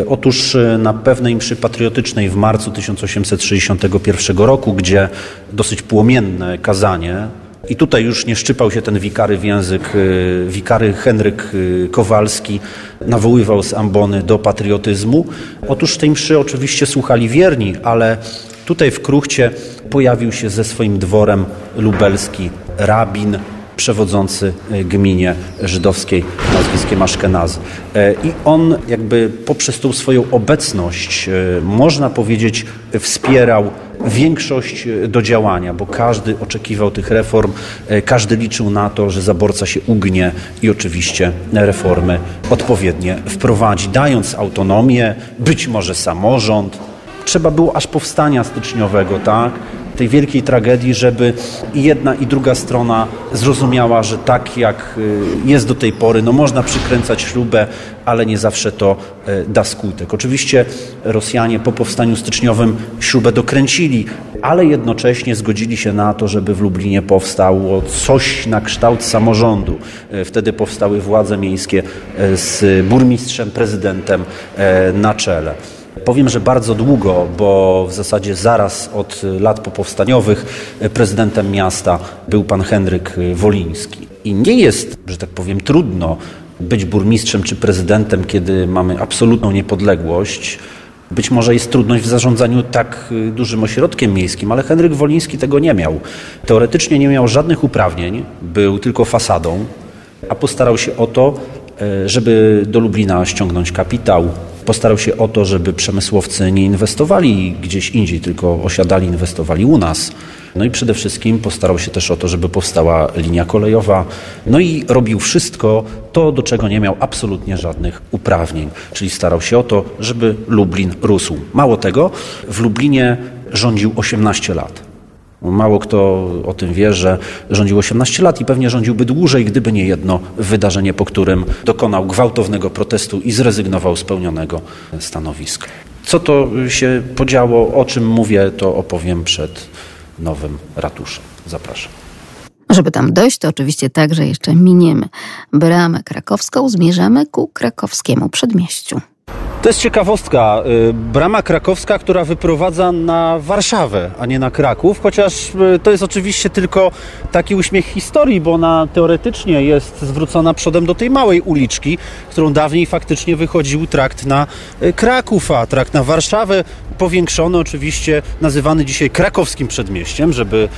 Otóż na pewnej mszy patriotycznej w marcu 1861 roku, gdzie dosyć płomienne kazanie i tutaj już nie szczypał się ten wikary w język. Y, wikary Henryk y, Kowalski nawoływał z ambony do patriotyzmu. Otóż tej mszy oczywiście słuchali wierni, ale tutaj w Kruchcie pojawił się ze swoim dworem lubelski rabin, przewodzący e, gminie żydowskiej nazwiskiem Aszkenaz. E, I on jakby poprzez tą swoją obecność, e, można powiedzieć, wspierał większość do działania, bo każdy oczekiwał tych reform, każdy liczył na to, że zaborca się ugnie i oczywiście reformy odpowiednie wprowadzi, dając autonomię, być może samorząd. Trzeba było aż powstania styczniowego, tak? Tej wielkiej tragedii, żeby i jedna i druga strona zrozumiała, że tak jak y, jest do tej pory, no można przykręcać śrubę, ale nie zawsze to y, da skutek. Oczywiście Rosjanie po powstaniu styczniowym śrubę dokręcili, ale jednocześnie zgodzili się na to, żeby w Lublinie powstało coś na kształt samorządu. Y, wtedy powstały władze miejskie z burmistrzem, prezydentem na czele. Powiem, że bardzo długo, bo w zasadzie zaraz od lat popowstaniowych prezydentem miasta był pan Henryk Woliński. I nie jest, że tak powiem, trudno być burmistrzem czy prezydentem, kiedy mamy absolutną niepodległość. Być może jest trudność w zarządzaniu tak dużym ośrodkiem miejskim, ale Henryk Woliński tego nie miał. Teoretycznie nie miał żadnych uprawnień, był tylko fasadą, a postarał się o to, e, żeby do Lublina ściągnąć kapitał. Postarał się o to, żeby przemysłowcy nie inwestowali gdzieś indziej, tylko osiadali, inwestowali u nas. No i przede wszystkim postarał się też o to, żeby powstała linia kolejowa. No i robił wszystko to, do czego nie miał absolutnie żadnych uprawnień. Czyli starał się o to, żeby Lublin rósł. Mało tego, w Lublinie rządził 18 lat. Mało kto o tym wie, że rządził 18 lat i pewnie rządziłby dłużej, gdyby nie jedno wydarzenie, po którym dokonał gwałtownego protestu i zrezygnował z pełnionego stanowiska. Co to się podziało, o czym mówię, to opowiem przed nowym ratuszem. Zapraszam. Żeby tam dojść, to oczywiście także jeszcze miniemy bramę krakowską, zmierzamy ku krakowskiemu przedmieściu. To jest ciekawostka. Y, brama krakowska, która wyprowadza na Warszawę, a nie na Kraków, chociaż y, to jest oczywiście tylko taki uśmiech historii, bo ona teoretycznie jest zwrócona przodem do tej małej uliczki, którą dawniej faktycznie wychodził trakt na y, Kraków, a trakt na Warszawę powiększony oczywiście, nazywany dzisiaj krakowskim przedmieściem, żeby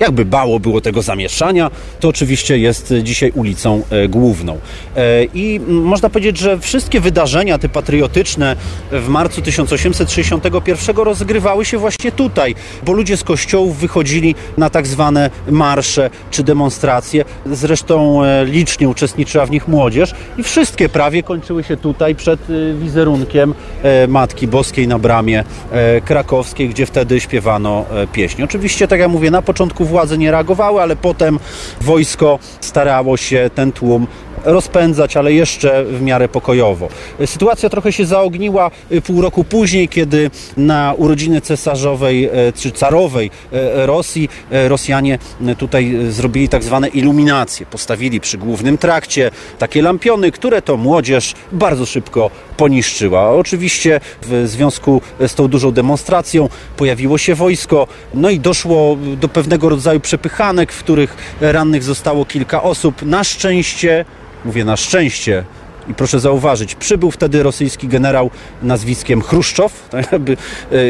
jakby bało było tego zamieszania, to oczywiście jest dzisiaj ulicą e, główną. E, I można powiedzieć, że wszystkie wydarzenia te patriotyczne w marcu 1861 rozgrywały się właśnie tutaj, bo ludzie z kościołów wychodzili na tak zwane marsze czy demonstracje. Zresztą e, licznie uczestniczyła w nich młodzież i wszystkie prawie kończyły się tutaj przed wizerunkiem Matki Boskiej na bramie krakowskiej, gdzie wtedy śpiewano pieśń. Oczywiście, tak jak mówię, na początku władze nie reagowały, ale potem wojsko starało się ten tłum rozpędzać, ale jeszcze w miarę pokojowo. Sytuacja trochę się zaogniła y, pół roku później, kiedy na urodziny cesarzowej e, czy carowej e, Rosji e, Rosjanie tutaj zrobili tak zwane iluminacje. Postawili przy głównym trakcie takie lampiony, które to młodzież bardzo szybko poniszczyła. Oczywiście w związku z tą dużą demonstracją pojawiło się wojsko, no i doszło do pewnego rodzaju przepychanek, w których rannych zostało kilka osób. Na szczęście mówię na szczęście, i proszę zauważyć, przybył wtedy rosyjski generał nazwiskiem Chruszczow. Tak jakby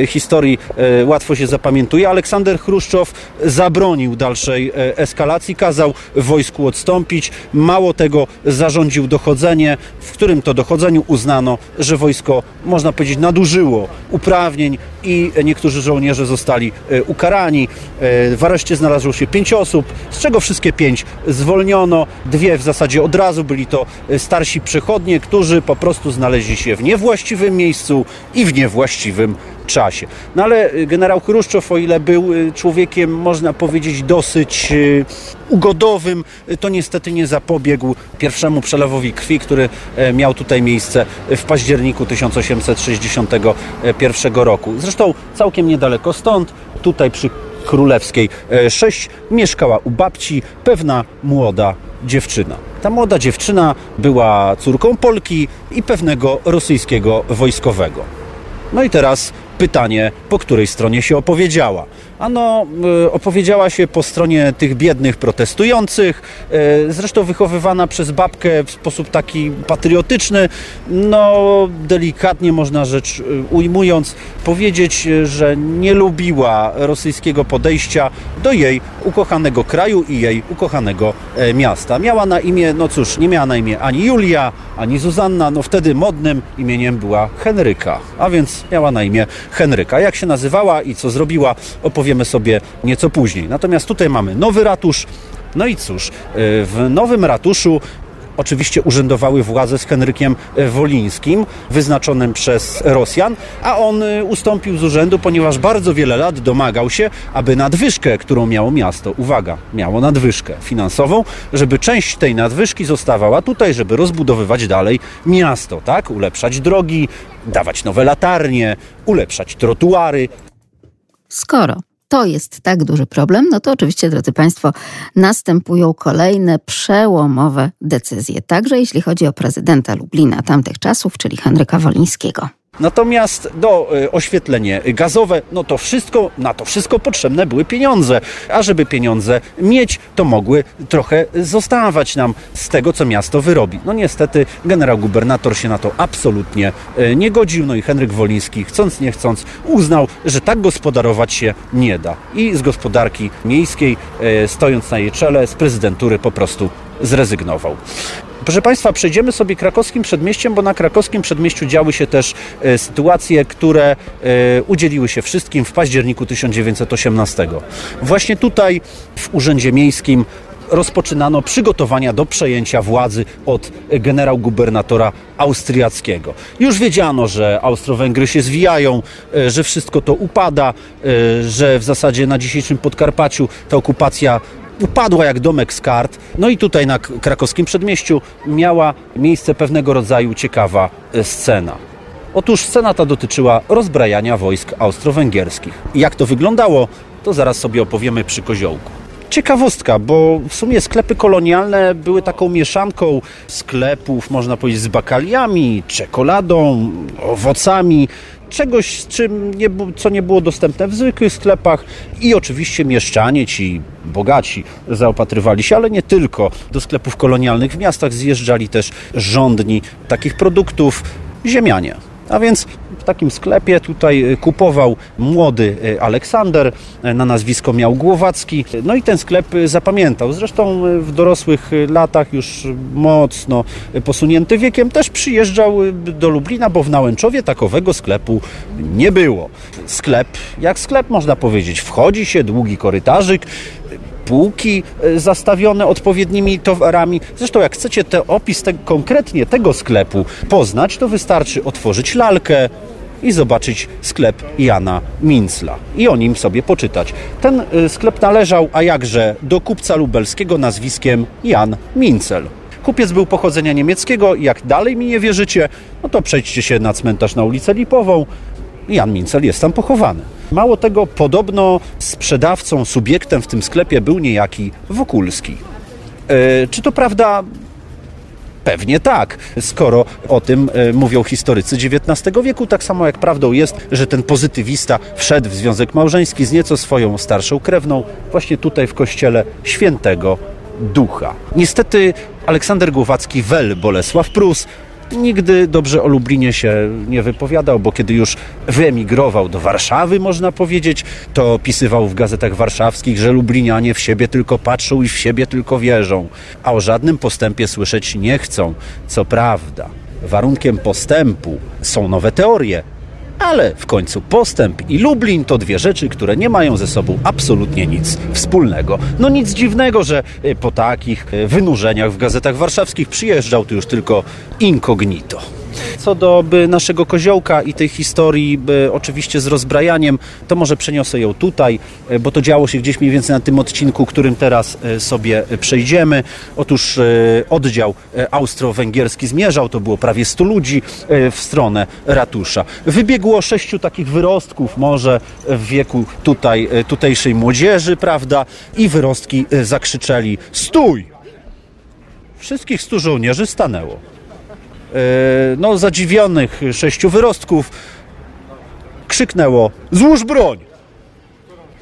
e, historii e, łatwo się zapamiętuje. Aleksander Chruszczow zabronił dalszej e, eskalacji, kazał wojsku odstąpić. Mało tego, zarządził dochodzenie, w którym to dochodzeniu uznano, że wojsko, można powiedzieć, nadużyło uprawnień i niektórzy żołnierze zostali ukarani. W areszcie znalazło się pięć osób, z czego wszystkie pięć zwolniono. Dwie w zasadzie od razu byli to starsi przechodnie przechodnie, którzy po prostu znaleźli się w niewłaściwym miejscu i w niewłaściwym czasie. No ale y, generał Chruszczow, o ile był y, człowiekiem, można powiedzieć, dosyć y, ugodowym, to niestety nie zapobiegł pierwszemu przelewowi krwi, który e, miał tutaj miejsce w październiku 1861 roku. Zresztą całkiem niedaleko stąd, tutaj przy Królewskiej 6 e, mieszkała u babci pewna młoda dziewczyna. Ta młoda dziewczyna była córką Polki i pewnego rosyjskiego wojskowego. No i teraz pytanie, po której stronie się opowiedziała. Ano, e, opowiedziała się po stronie tych biednych protestujących, e, zresztą wychowywana przez babkę w sposób taki patriotyczny, no delikatnie można rzecz e, ujmując powiedzieć, że nie lubiła rosyjskiego podejścia do jej ukochanego kraju i jej ukochanego miasta. Miała na imię, no cóż, nie miała na imię ani Julia, ani Zuzanna, no wtedy modnym imieniem była Henryka, a więc miała na imię Henryka. Jak się nazywała i co zrobiła, opowiemy sobie nieco później. Natomiast tutaj mamy nowy ratusz. No i cóż, y, w nowym ratuszu oczywiście urzędowały władze z Henrykiem Wolińskim, wyznaczonym przez Rosjan, a on y, ustąpił z urzędu, ponieważ bardzo wiele lat domagał się, aby nadwyżkę, którą miało miasto, uwaga, miało nadwyżkę finansową, żeby część tej nadwyżki zostawała tutaj, żeby rozbudowywać dalej miasto, tak? Ulepszać drogi, dawać nowe latarnie, ulepszać trotuary. Skoro to jest tak duży problem, no to oczywiście, drodzy Państwo, następują kolejne przełomowe decyzje. Także jeśli chodzi o prezydenta Lublina tamtych czasów, czyli Henryka Wolińskiego. Natomiast do y, oświetlenie gazowe, no to wszystko, na to wszystko potrzebne były pieniądze. A żeby pieniądze mieć, to mogły trochę zostawać nam z tego, co miasto wyrobi. No niestety generał gubernator się na to absolutnie y, nie godził, no i Henryk Woliński, chcąc nie chcąc, uznał, że tak gospodarować się nie da. I z gospodarki miejskiej, y, stojąc na jej czele, z prezydentury po prostu zrezygnował. Proszę Państwa, przejdziemy sobie krakowskim przedmieściem, bo na krakowskim przedmieściu działy się też e, sytuacje, które e, udzieliły się wszystkim w październiku 1918. Właśnie tutaj w Urzędzie Miejskim rozpoczynano przygotowania do przejęcia władzy od generał gubernatora austriackiego. Już wiedziano, że Austro-Węgry się zwijają, e, że wszystko to upada, e, że w zasadzie na dzisiejszym Podkarpaciu ta okupacja upadła jak domek z kart. No i tutaj na krakowskim przedmieściu miała miejsce pewnego rodzaju ciekawa e, scena. Otóż scena ta dotyczyła rozbrajania wojsk austro-węgierskich. Jak to wyglądało, to zaraz sobie opowiemy przy koziołku. Ciekawostka, bo w sumie sklepy kolonialne były taką mieszanką sklepów, można powiedzieć, z bakaliami, czekoladą, owocami, czegoś, czym nie, co nie było dostępne w zwykłych sklepach i oczywiście mieszczanie, ci bogaci zaopatrywali się, ale nie tylko. Do sklepów kolonialnych w miastach zjeżdżali też rządni takich produktów ziemianie. A więc w takim sklepie tutaj kupował młody Aleksander, na nazwisko miał Głowacki. No i ten sklep zapamiętał. Zresztą w dorosłych latach, już mocno posunięty wiekiem, też przyjeżdżał do Lublina, bo w Nałęczowie takowego sklepu nie było. Sklep, jak sklep można powiedzieć, wchodzi się, długi korytarzyk, półki zastawione odpowiednimi towarami. Zresztą jak chcecie te opis te, konkretnie tego sklepu poznać, to wystarczy otworzyć lalkę i zobaczyć sklep Jana Mincla i o nim sobie poczytać. Ten sklep należał, a jakże, do kupca lubelskiego nazwiskiem Jan Mincel. Kupiec był pochodzenia niemieckiego jak dalej mi nie wierzycie, no to przejdźcie się na cmentarz na ulicę Lipową. Jan Mincel jest tam pochowany. Mało tego, podobno sprzedawcą, subiektem w tym sklepie był niejaki Wokulski. E, czy to prawda? Pewnie tak, skoro o tym e, mówią historycy XIX wieku, tak samo jak prawdą jest, że ten pozytywista wszedł w związek małżeński z nieco swoją starszą krewną, właśnie tutaj w kościele świętego ducha. Niestety Aleksander Głowacki wel Bolesław Prus nigdy dobrze o Lublinie się nie wypowiadał, bo kiedy już wyemigrował do Warszawy, można powiedzieć, to pisywał w gazetach warszawskich, że Lublinianie w siebie tylko patrzą i w siebie tylko wierzą, a o żadnym postępie słyszeć nie chcą. Co prawda, warunkiem postępu są nowe teorie, ale w końcu postęp i Lublin to dwie rzeczy, które nie mają ze sobą absolutnie nic wspólnego. No nic dziwnego, że y, po takich y, wynurzeniach w gazetach warszawskich przyjeżdżał tu już tylko incognito. Co do naszego koziołka i tej historii, oczywiście z rozbrajaniem, to może przeniosę ją tutaj, e, bo to działo się gdzieś mniej więcej na tym odcinku, którym teraz e, sobie przejdziemy. Otóż e, oddział austro-węgierski zmierzał, to było prawie 100 ludzi w stronę ratusza. Wybiegło sześciu takich wyrostków, może w wieku tutaj, tutejszej młodzieży, prawda? I wyrostki zakrzyczeli: Stój! Wszystkich stu żołnierzy stanęło. E, no, zadziwionych sześciu wyrostków krzyknęło złóż broń.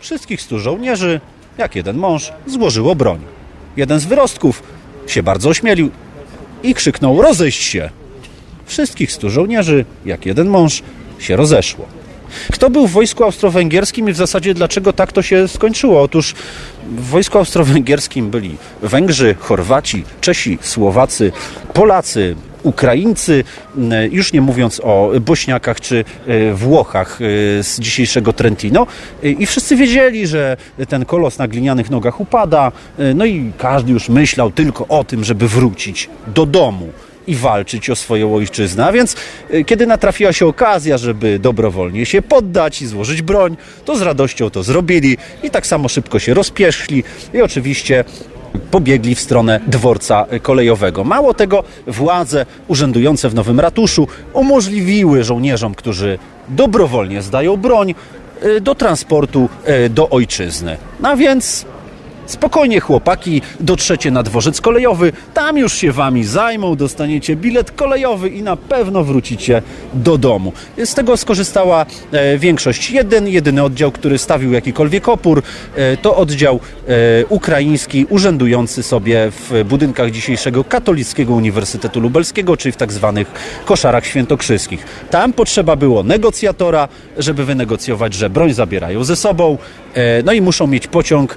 Wszystkich stu żołnierzy, jak jeden mąż, złożyło broń. Jeden z wyrostków się bardzo ośmielił i krzyknął rozejść się. Wszystkich stu żołnierzy, jak jeden mąż, się rozeszło. Kto był w wojsku austro-węgierskim i w zasadzie dlaczego tak to się skończyło? Otóż w wojsku austro-węgierskim byli Węgrzy, Chorwaci, Czesi, Słowacy, Polacy, Ukraińcy, już nie mówiąc o Bośniakach czy e, Włochach e, z dzisiejszego Trentino. E, I wszyscy wiedzieli, że ten kolos na glinianych nogach upada, no i każdy już myślał tylko o tym, żeby wrócić do domu i walczyć o swoją ojczyznę. A więc kiedy natrafiła się okazja, żeby dobrowolnie się poddać i złożyć broń, to z radością to zrobili i tak samo szybko się rozpieszli i oczywiście pobiegli w stronę dworca kolejowego. Mało tego, władze urzędujące w Nowym Ratuszu umożliwiły żołnierzom, którzy dobrowolnie zdają broń, y, do transportu y, do ojczyzny. No a więc Spokojnie chłopaki, dotrzecie na dworzec kolejowy, tam już się wami zajmą, dostaniecie bilet kolejowy i na pewno wrócicie do domu. Z tego skorzystała e, większość. Jeden, jedyny oddział, który stawił jakikolwiek opór, e, to oddział e, ukraiński urzędujący sobie w budynkach dzisiejszego Katolickiego Uniwersytetu Lubelskiego, czyli w tak zwanych koszarach świętokrzyskich. Tam potrzeba było negocjatora, żeby wynegocjować, że broń zabierają ze sobą, e, no i muszą mieć pociąg e,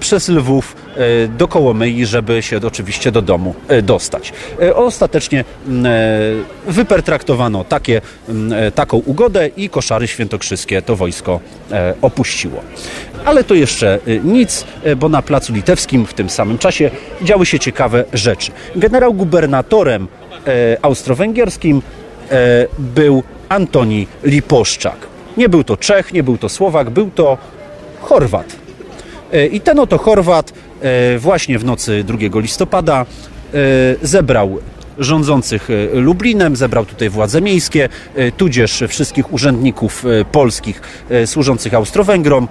przez Lwów e, do Kołomyi, żeby się oczywiście do domu e, dostać. E, Ostatecznie mm, e, wypertraktowano takie, mm, e, taką ugodę i koszary świętokrzyskie to wojsko e, opuściło. Ale to jeszcze e, nic, e, bo na Placu Litewskim w tym samym czasie działy się ciekawe rzeczy. Generał gubernatorem e, austro-węgierskim e, był Antoni Liposzczak. Nie był to Czech, nie był to Słowak, był to Chorwat. E, I ten oto Chorwat e, właśnie w nocy 2 listopada e, zebrał rządzących Lublinem, zebrał tutaj władze miejskie, tudzież wszystkich urzędników polskich służących Austro-Węgrom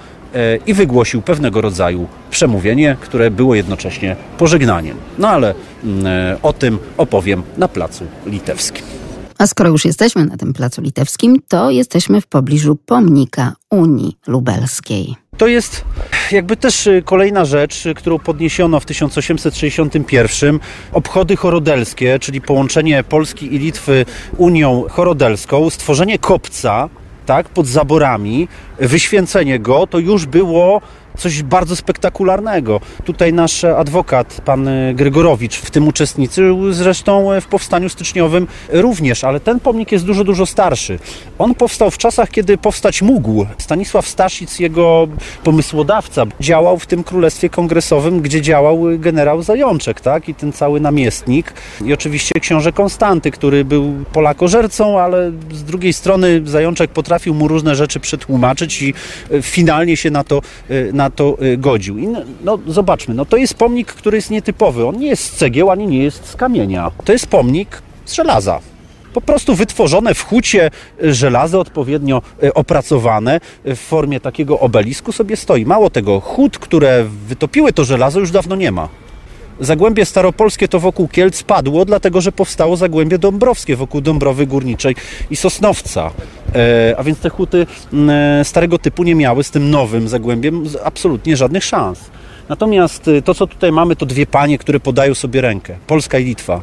i wygłosił pewnego rodzaju przemówienie, które było jednocześnie pożegnaniem. No ale mm, o tym opowiem na Placu Litewskim. A skoro już jesteśmy na tym placu litewskim, to jesteśmy w pobliżu pomnika Unii Lubelskiej. To jest jakby też y, kolejna rzecz, y, którą podniesiono w 1861. Obchody chorodelskie, czyli połączenie Polski i Litwy Unią Chorodelską, stworzenie kopca tak, pod zaborami, wyświęcenie go, to już było coś bardzo spektakularnego. Tutaj nasz adwokat, pan Grygorowicz, w tym uczestniczył zresztą w powstaniu styczniowym również, ale ten pomnik jest dużo, dużo starszy. On powstał w czasach, kiedy powstać mógł. Stanisław Staszic, jego pomysłodawca, działał w tym królestwie kongresowym, gdzie działał generał Zajączek, tak? I ten cały namiestnik. I oczywiście książę Konstanty, który był Polakożercą, ale z drugiej strony Zajączek potrafił mu różne rzeczy przetłumaczyć i finalnie się na to, na to godził. I no, zobaczmy, no to jest pomnik, który jest nietypowy. On nie jest z cegieł, ani nie jest z kamienia. To jest pomnik z żelaza po prostu wytworzone w hucie żelazo odpowiednio opracowane w formie takiego obelisku sobie stoi. Mało tego, hut, które wytopiły to żelazo już dawno nie ma. Zagłębie staropolskie to wokół Kielc padło, dlatego że powstało Zagłębie Dąbrowskie wokół Dąbrowy Górniczej i Sosnowca. E, a więc te huty e, starego typu nie miały z tym nowym Zagłębiem absolutnie żadnych szans. Natomiast to, co tutaj mamy, to dwie panie, które podają sobie rękę. Polska i Litwa.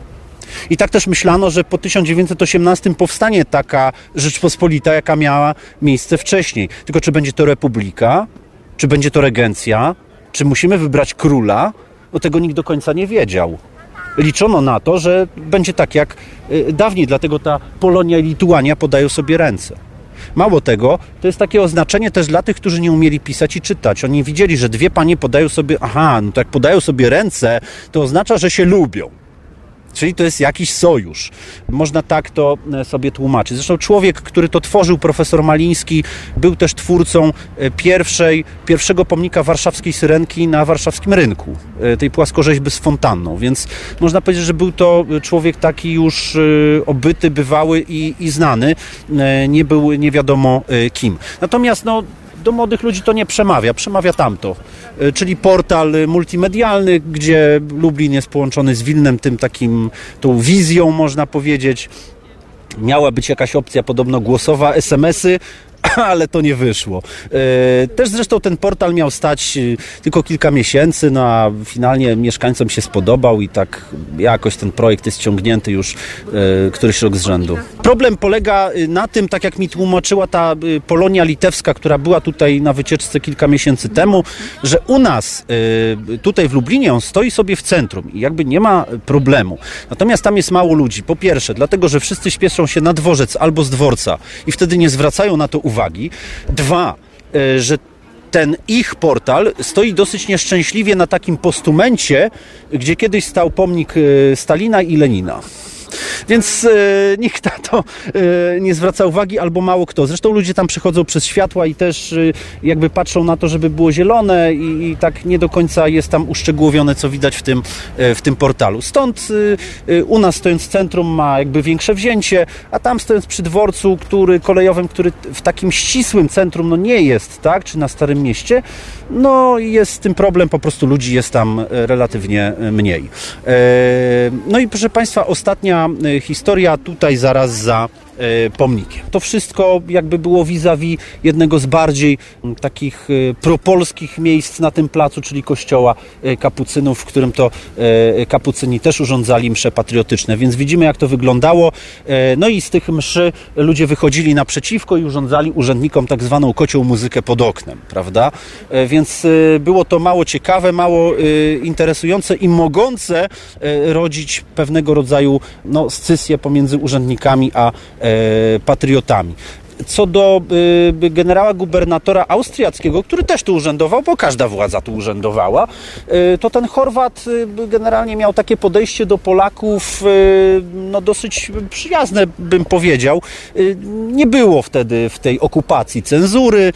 I tak też myślano, że po 1918 powstanie taka Rzeczpospolita, jaka miała miejsce wcześniej. Tylko czy będzie to republika, czy będzie to regencja, czy musimy wybrać króla, no tego nikt do końca nie wiedział. Liczono na to, że będzie tak jak dawniej, dlatego ta Polonia i Lituania podają sobie ręce. Mało tego, to jest takie oznaczenie też dla tych, którzy nie umieli pisać i czytać. Oni widzieli, że dwie panie podają sobie, aha, no to jak podają sobie ręce, to oznacza, że się lubią. Czyli to jest jakiś sojusz. Można tak to sobie tłumaczyć. Zresztą człowiek, który to tworzył, profesor Maliński, był też twórcą pierwszej, pierwszego pomnika warszawskiej syrenki na warszawskim rynku, tej płaskorzeźby z fontanną. Więc można powiedzieć, że był to człowiek taki już obyty, bywały i, i znany. Nie był nie wiadomo kim. Natomiast no, do młodych ludzi to nie przemawia, przemawia tamto. Czyli portal multimedialny, gdzie Lublin jest połączony z Wilnem, tym takim, tą wizją można powiedzieć. Miała być jakaś opcja podobno głosowa, SMS-y, ale to nie wyszło. Też zresztą ten portal miał stać tylko kilka miesięcy, no a finalnie mieszkańcom się spodobał i tak jakoś ten projekt jest ciągnięty już któryś rok z rzędu. Problem polega na tym, tak jak mi tłumaczyła ta Polonia litewska, która była tutaj na wycieczce kilka miesięcy temu, że u nas tutaj w Lublinie on stoi sobie w centrum i jakby nie ma problemu. Natomiast tam jest mało ludzi. Po pierwsze, dlatego, że wszyscy śpieszą się na dworzec albo z dworca i wtedy nie zwracają na to uwagi uwagi. Dwa, że ten ich portal stoi dosyć nieszczęśliwie na takim postumencie, gdzie kiedyś stał pomnik Stalina i Lenina. Więc e, nikt na to e, nie zwraca uwagi, albo mało kto. Zresztą ludzie tam przychodzą przez światła i też e, jakby patrzą na to, żeby było zielone i, i, tak nie do końca jest tam uszczegółowione, co widać w tym, w tym portalu. Stąd u nas stojąc w centrum ma jakby większe wzięcie, a tam stojąc przy dworcu, który kolejowym, który w takim ścisłym centrum no nie jest, tak, czy na Starym Mieście, no jest z tym problem, po prostu ludzi jest tam relatywnie mniej. No i proszę Państwa, ostatnia historia tutaj zaraz za E, pomnikiem. To wszystko jakby było vis-a-vis jednego z bardziej takich e, propolskich miejsc na tym placu, czyli kościoła e, kapucynów, w którym to kapucyni też urządzali msze patriotyczne. Więc widzimy jak to wyglądało. No i z tych mszy ludzie wychodzili naprzeciwko i urządzali urzędnikom tak zwaną kocioł muzykę pod oknem, prawda? Więc było to mało ciekawe, mało interesujące i mogące rodzić pewnego rodzaju no, scysję pomiędzy urzędnikami a E, patriotami. Co do y, generała gubernatora austriackiego, który też tu urzędował, bo każda władza tu urzędowała, y, to ten Chorwat y, generalnie miał takie podejście do Polaków no dosyć przyjazne, bym powiedział. Nie było wtedy w tej okupacji cenzury,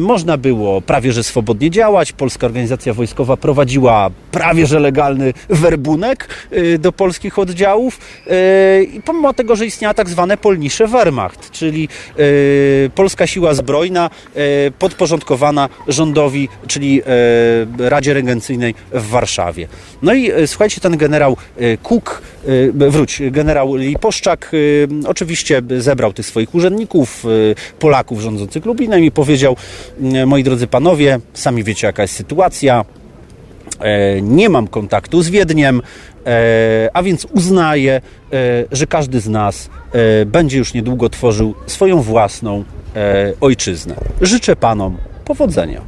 można było prawie że swobodnie działać. Polska Organizacja Wojskowa prowadziła prawie że legalny werbunek do polskich oddziałów i pomimo tego, że istniała tak zwane polnisze Wehrmacht, czyli polska siła zbrojna e, podporządkowana rządowi, czyli e, Radzie Regencyjnej w Warszawie. No i słuchajcie, ten generał Kuk, wróć, generał Liposzczak oczywiście zebrał tych swoich urzędników, Polaków rządzących Lublinem i powiedział, moi drodzy panowie, sami wiecie jaka jest sytuacja, nie mam kontaktu z Wiedniem, E, a więc uznaje, e, że każdy z nas e, będzie już niedługo tworzył swoją własną ojczyznę. Życzę Panom powodzenia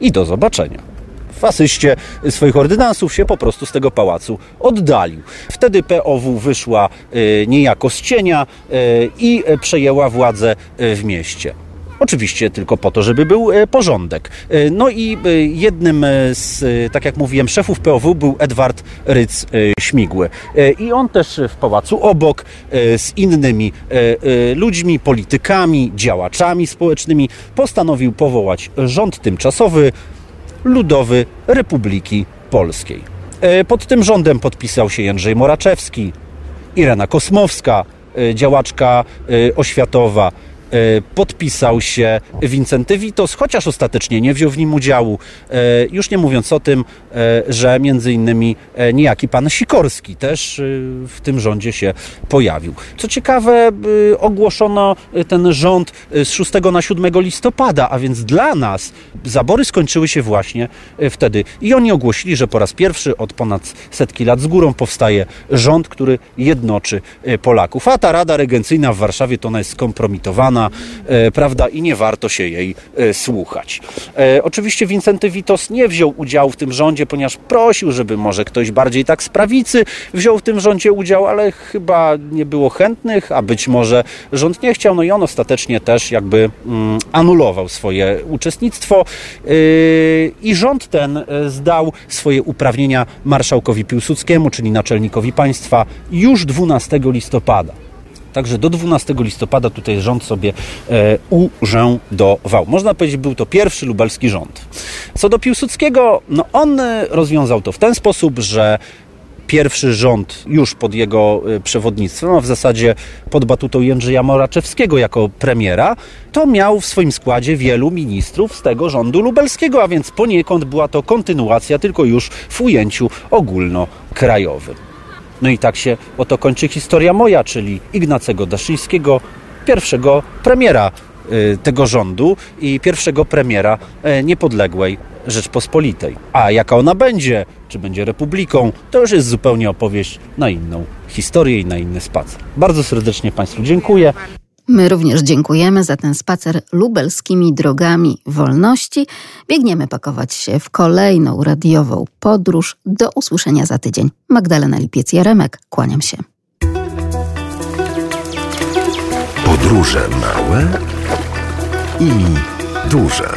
i do zobaczenia. W asyście swoich ordynansów się po prostu z tego pałacu oddalił. Wtedy POW wyszła niejako z cienia i przejęła władzę w mieście. Oczywiście tylko po to, żeby był e, porządek. E, no i e, jednym z, tak jak mówiłem, szefów POW był Edward Ryc Śmigły. I on też w pałacu obok z innymi ludźmi, politykami, działaczami społecznymi postanowił powołać rząd tymczasowy Ludowy Republiki Polskiej. Pod tym rządem podpisał się Jędrzej Moraczewski, Irena Kosmowska, działaczka oświatowa, podpisał się Wincenty Witos, chociaż ostatecznie nie wziął w nim udziału. E, już nie mówiąc o tym, e, że między innymi niejaki pan Sikorski też w tym rządzie się pojawił. Co ciekawe, ogłoszono ten rząd z 6 na 7 listopada, a więc dla nas zabory skończyły się właśnie wtedy. I oni ogłosili, że po raz pierwszy od ponad setki lat z górą powstaje rząd, który jednoczy Polaków. A ta Rada Regencyjna w Warszawie to ona jest skompromitowana, E, prawda, i nie warto się jej e, słuchać. E, oczywiście Wincenty Witos nie wziął udziału w tym rządzie, ponieważ prosił, żeby może ktoś bardziej tak z prawicy wziął w tym rządzie udział, ale chyba nie było chętnych, a być może rząd nie chciał, no i on ostatecznie też jakby mm, anulował swoje uczestnictwo i rząd ten zdał swoje uprawnienia marszałkowi Piłsudskiemu, czyli naczelnikowi państwa już 12 listopada. Także do 12 listopada tutaj rząd sobie e, urzędował. Można powiedzieć, był to pierwszy lubelski rząd. Co do Piłsudskiego, no on e, rozwiązał to w ten sposób, że pierwszy rząd już pod jego e, przewodnictwem, a w zasadzie pod batutą Jędrzeja Moraczewskiego jako premiera, to miał w swoim składzie wielu ministrów z tego rządu lubelskiego, a więc poniekąd była to kontynuacja, tylko już w ujęciu ogólnokrajowym. No i tak się oto kończy historia moja, czyli Ignacego Daszyńskiego, pierwszego premiera y, tego rządu i pierwszego premiera y, niepodległej Rzeczpospolitej. A jaka ona będzie, czy będzie republiką, to już jest zupełnie opowieść na inną historię i na inny spacer. Bardzo serdecznie Państwu dziękuję. My również dziękujemy za ten spacer lubelskimi drogami wolności. Biegniemy pakować się w kolejną radiową podróż. Do usłyszenia za tydzień. Magdalena Lipiec-Jaremek, kłaniam się. Podróże małe i duże.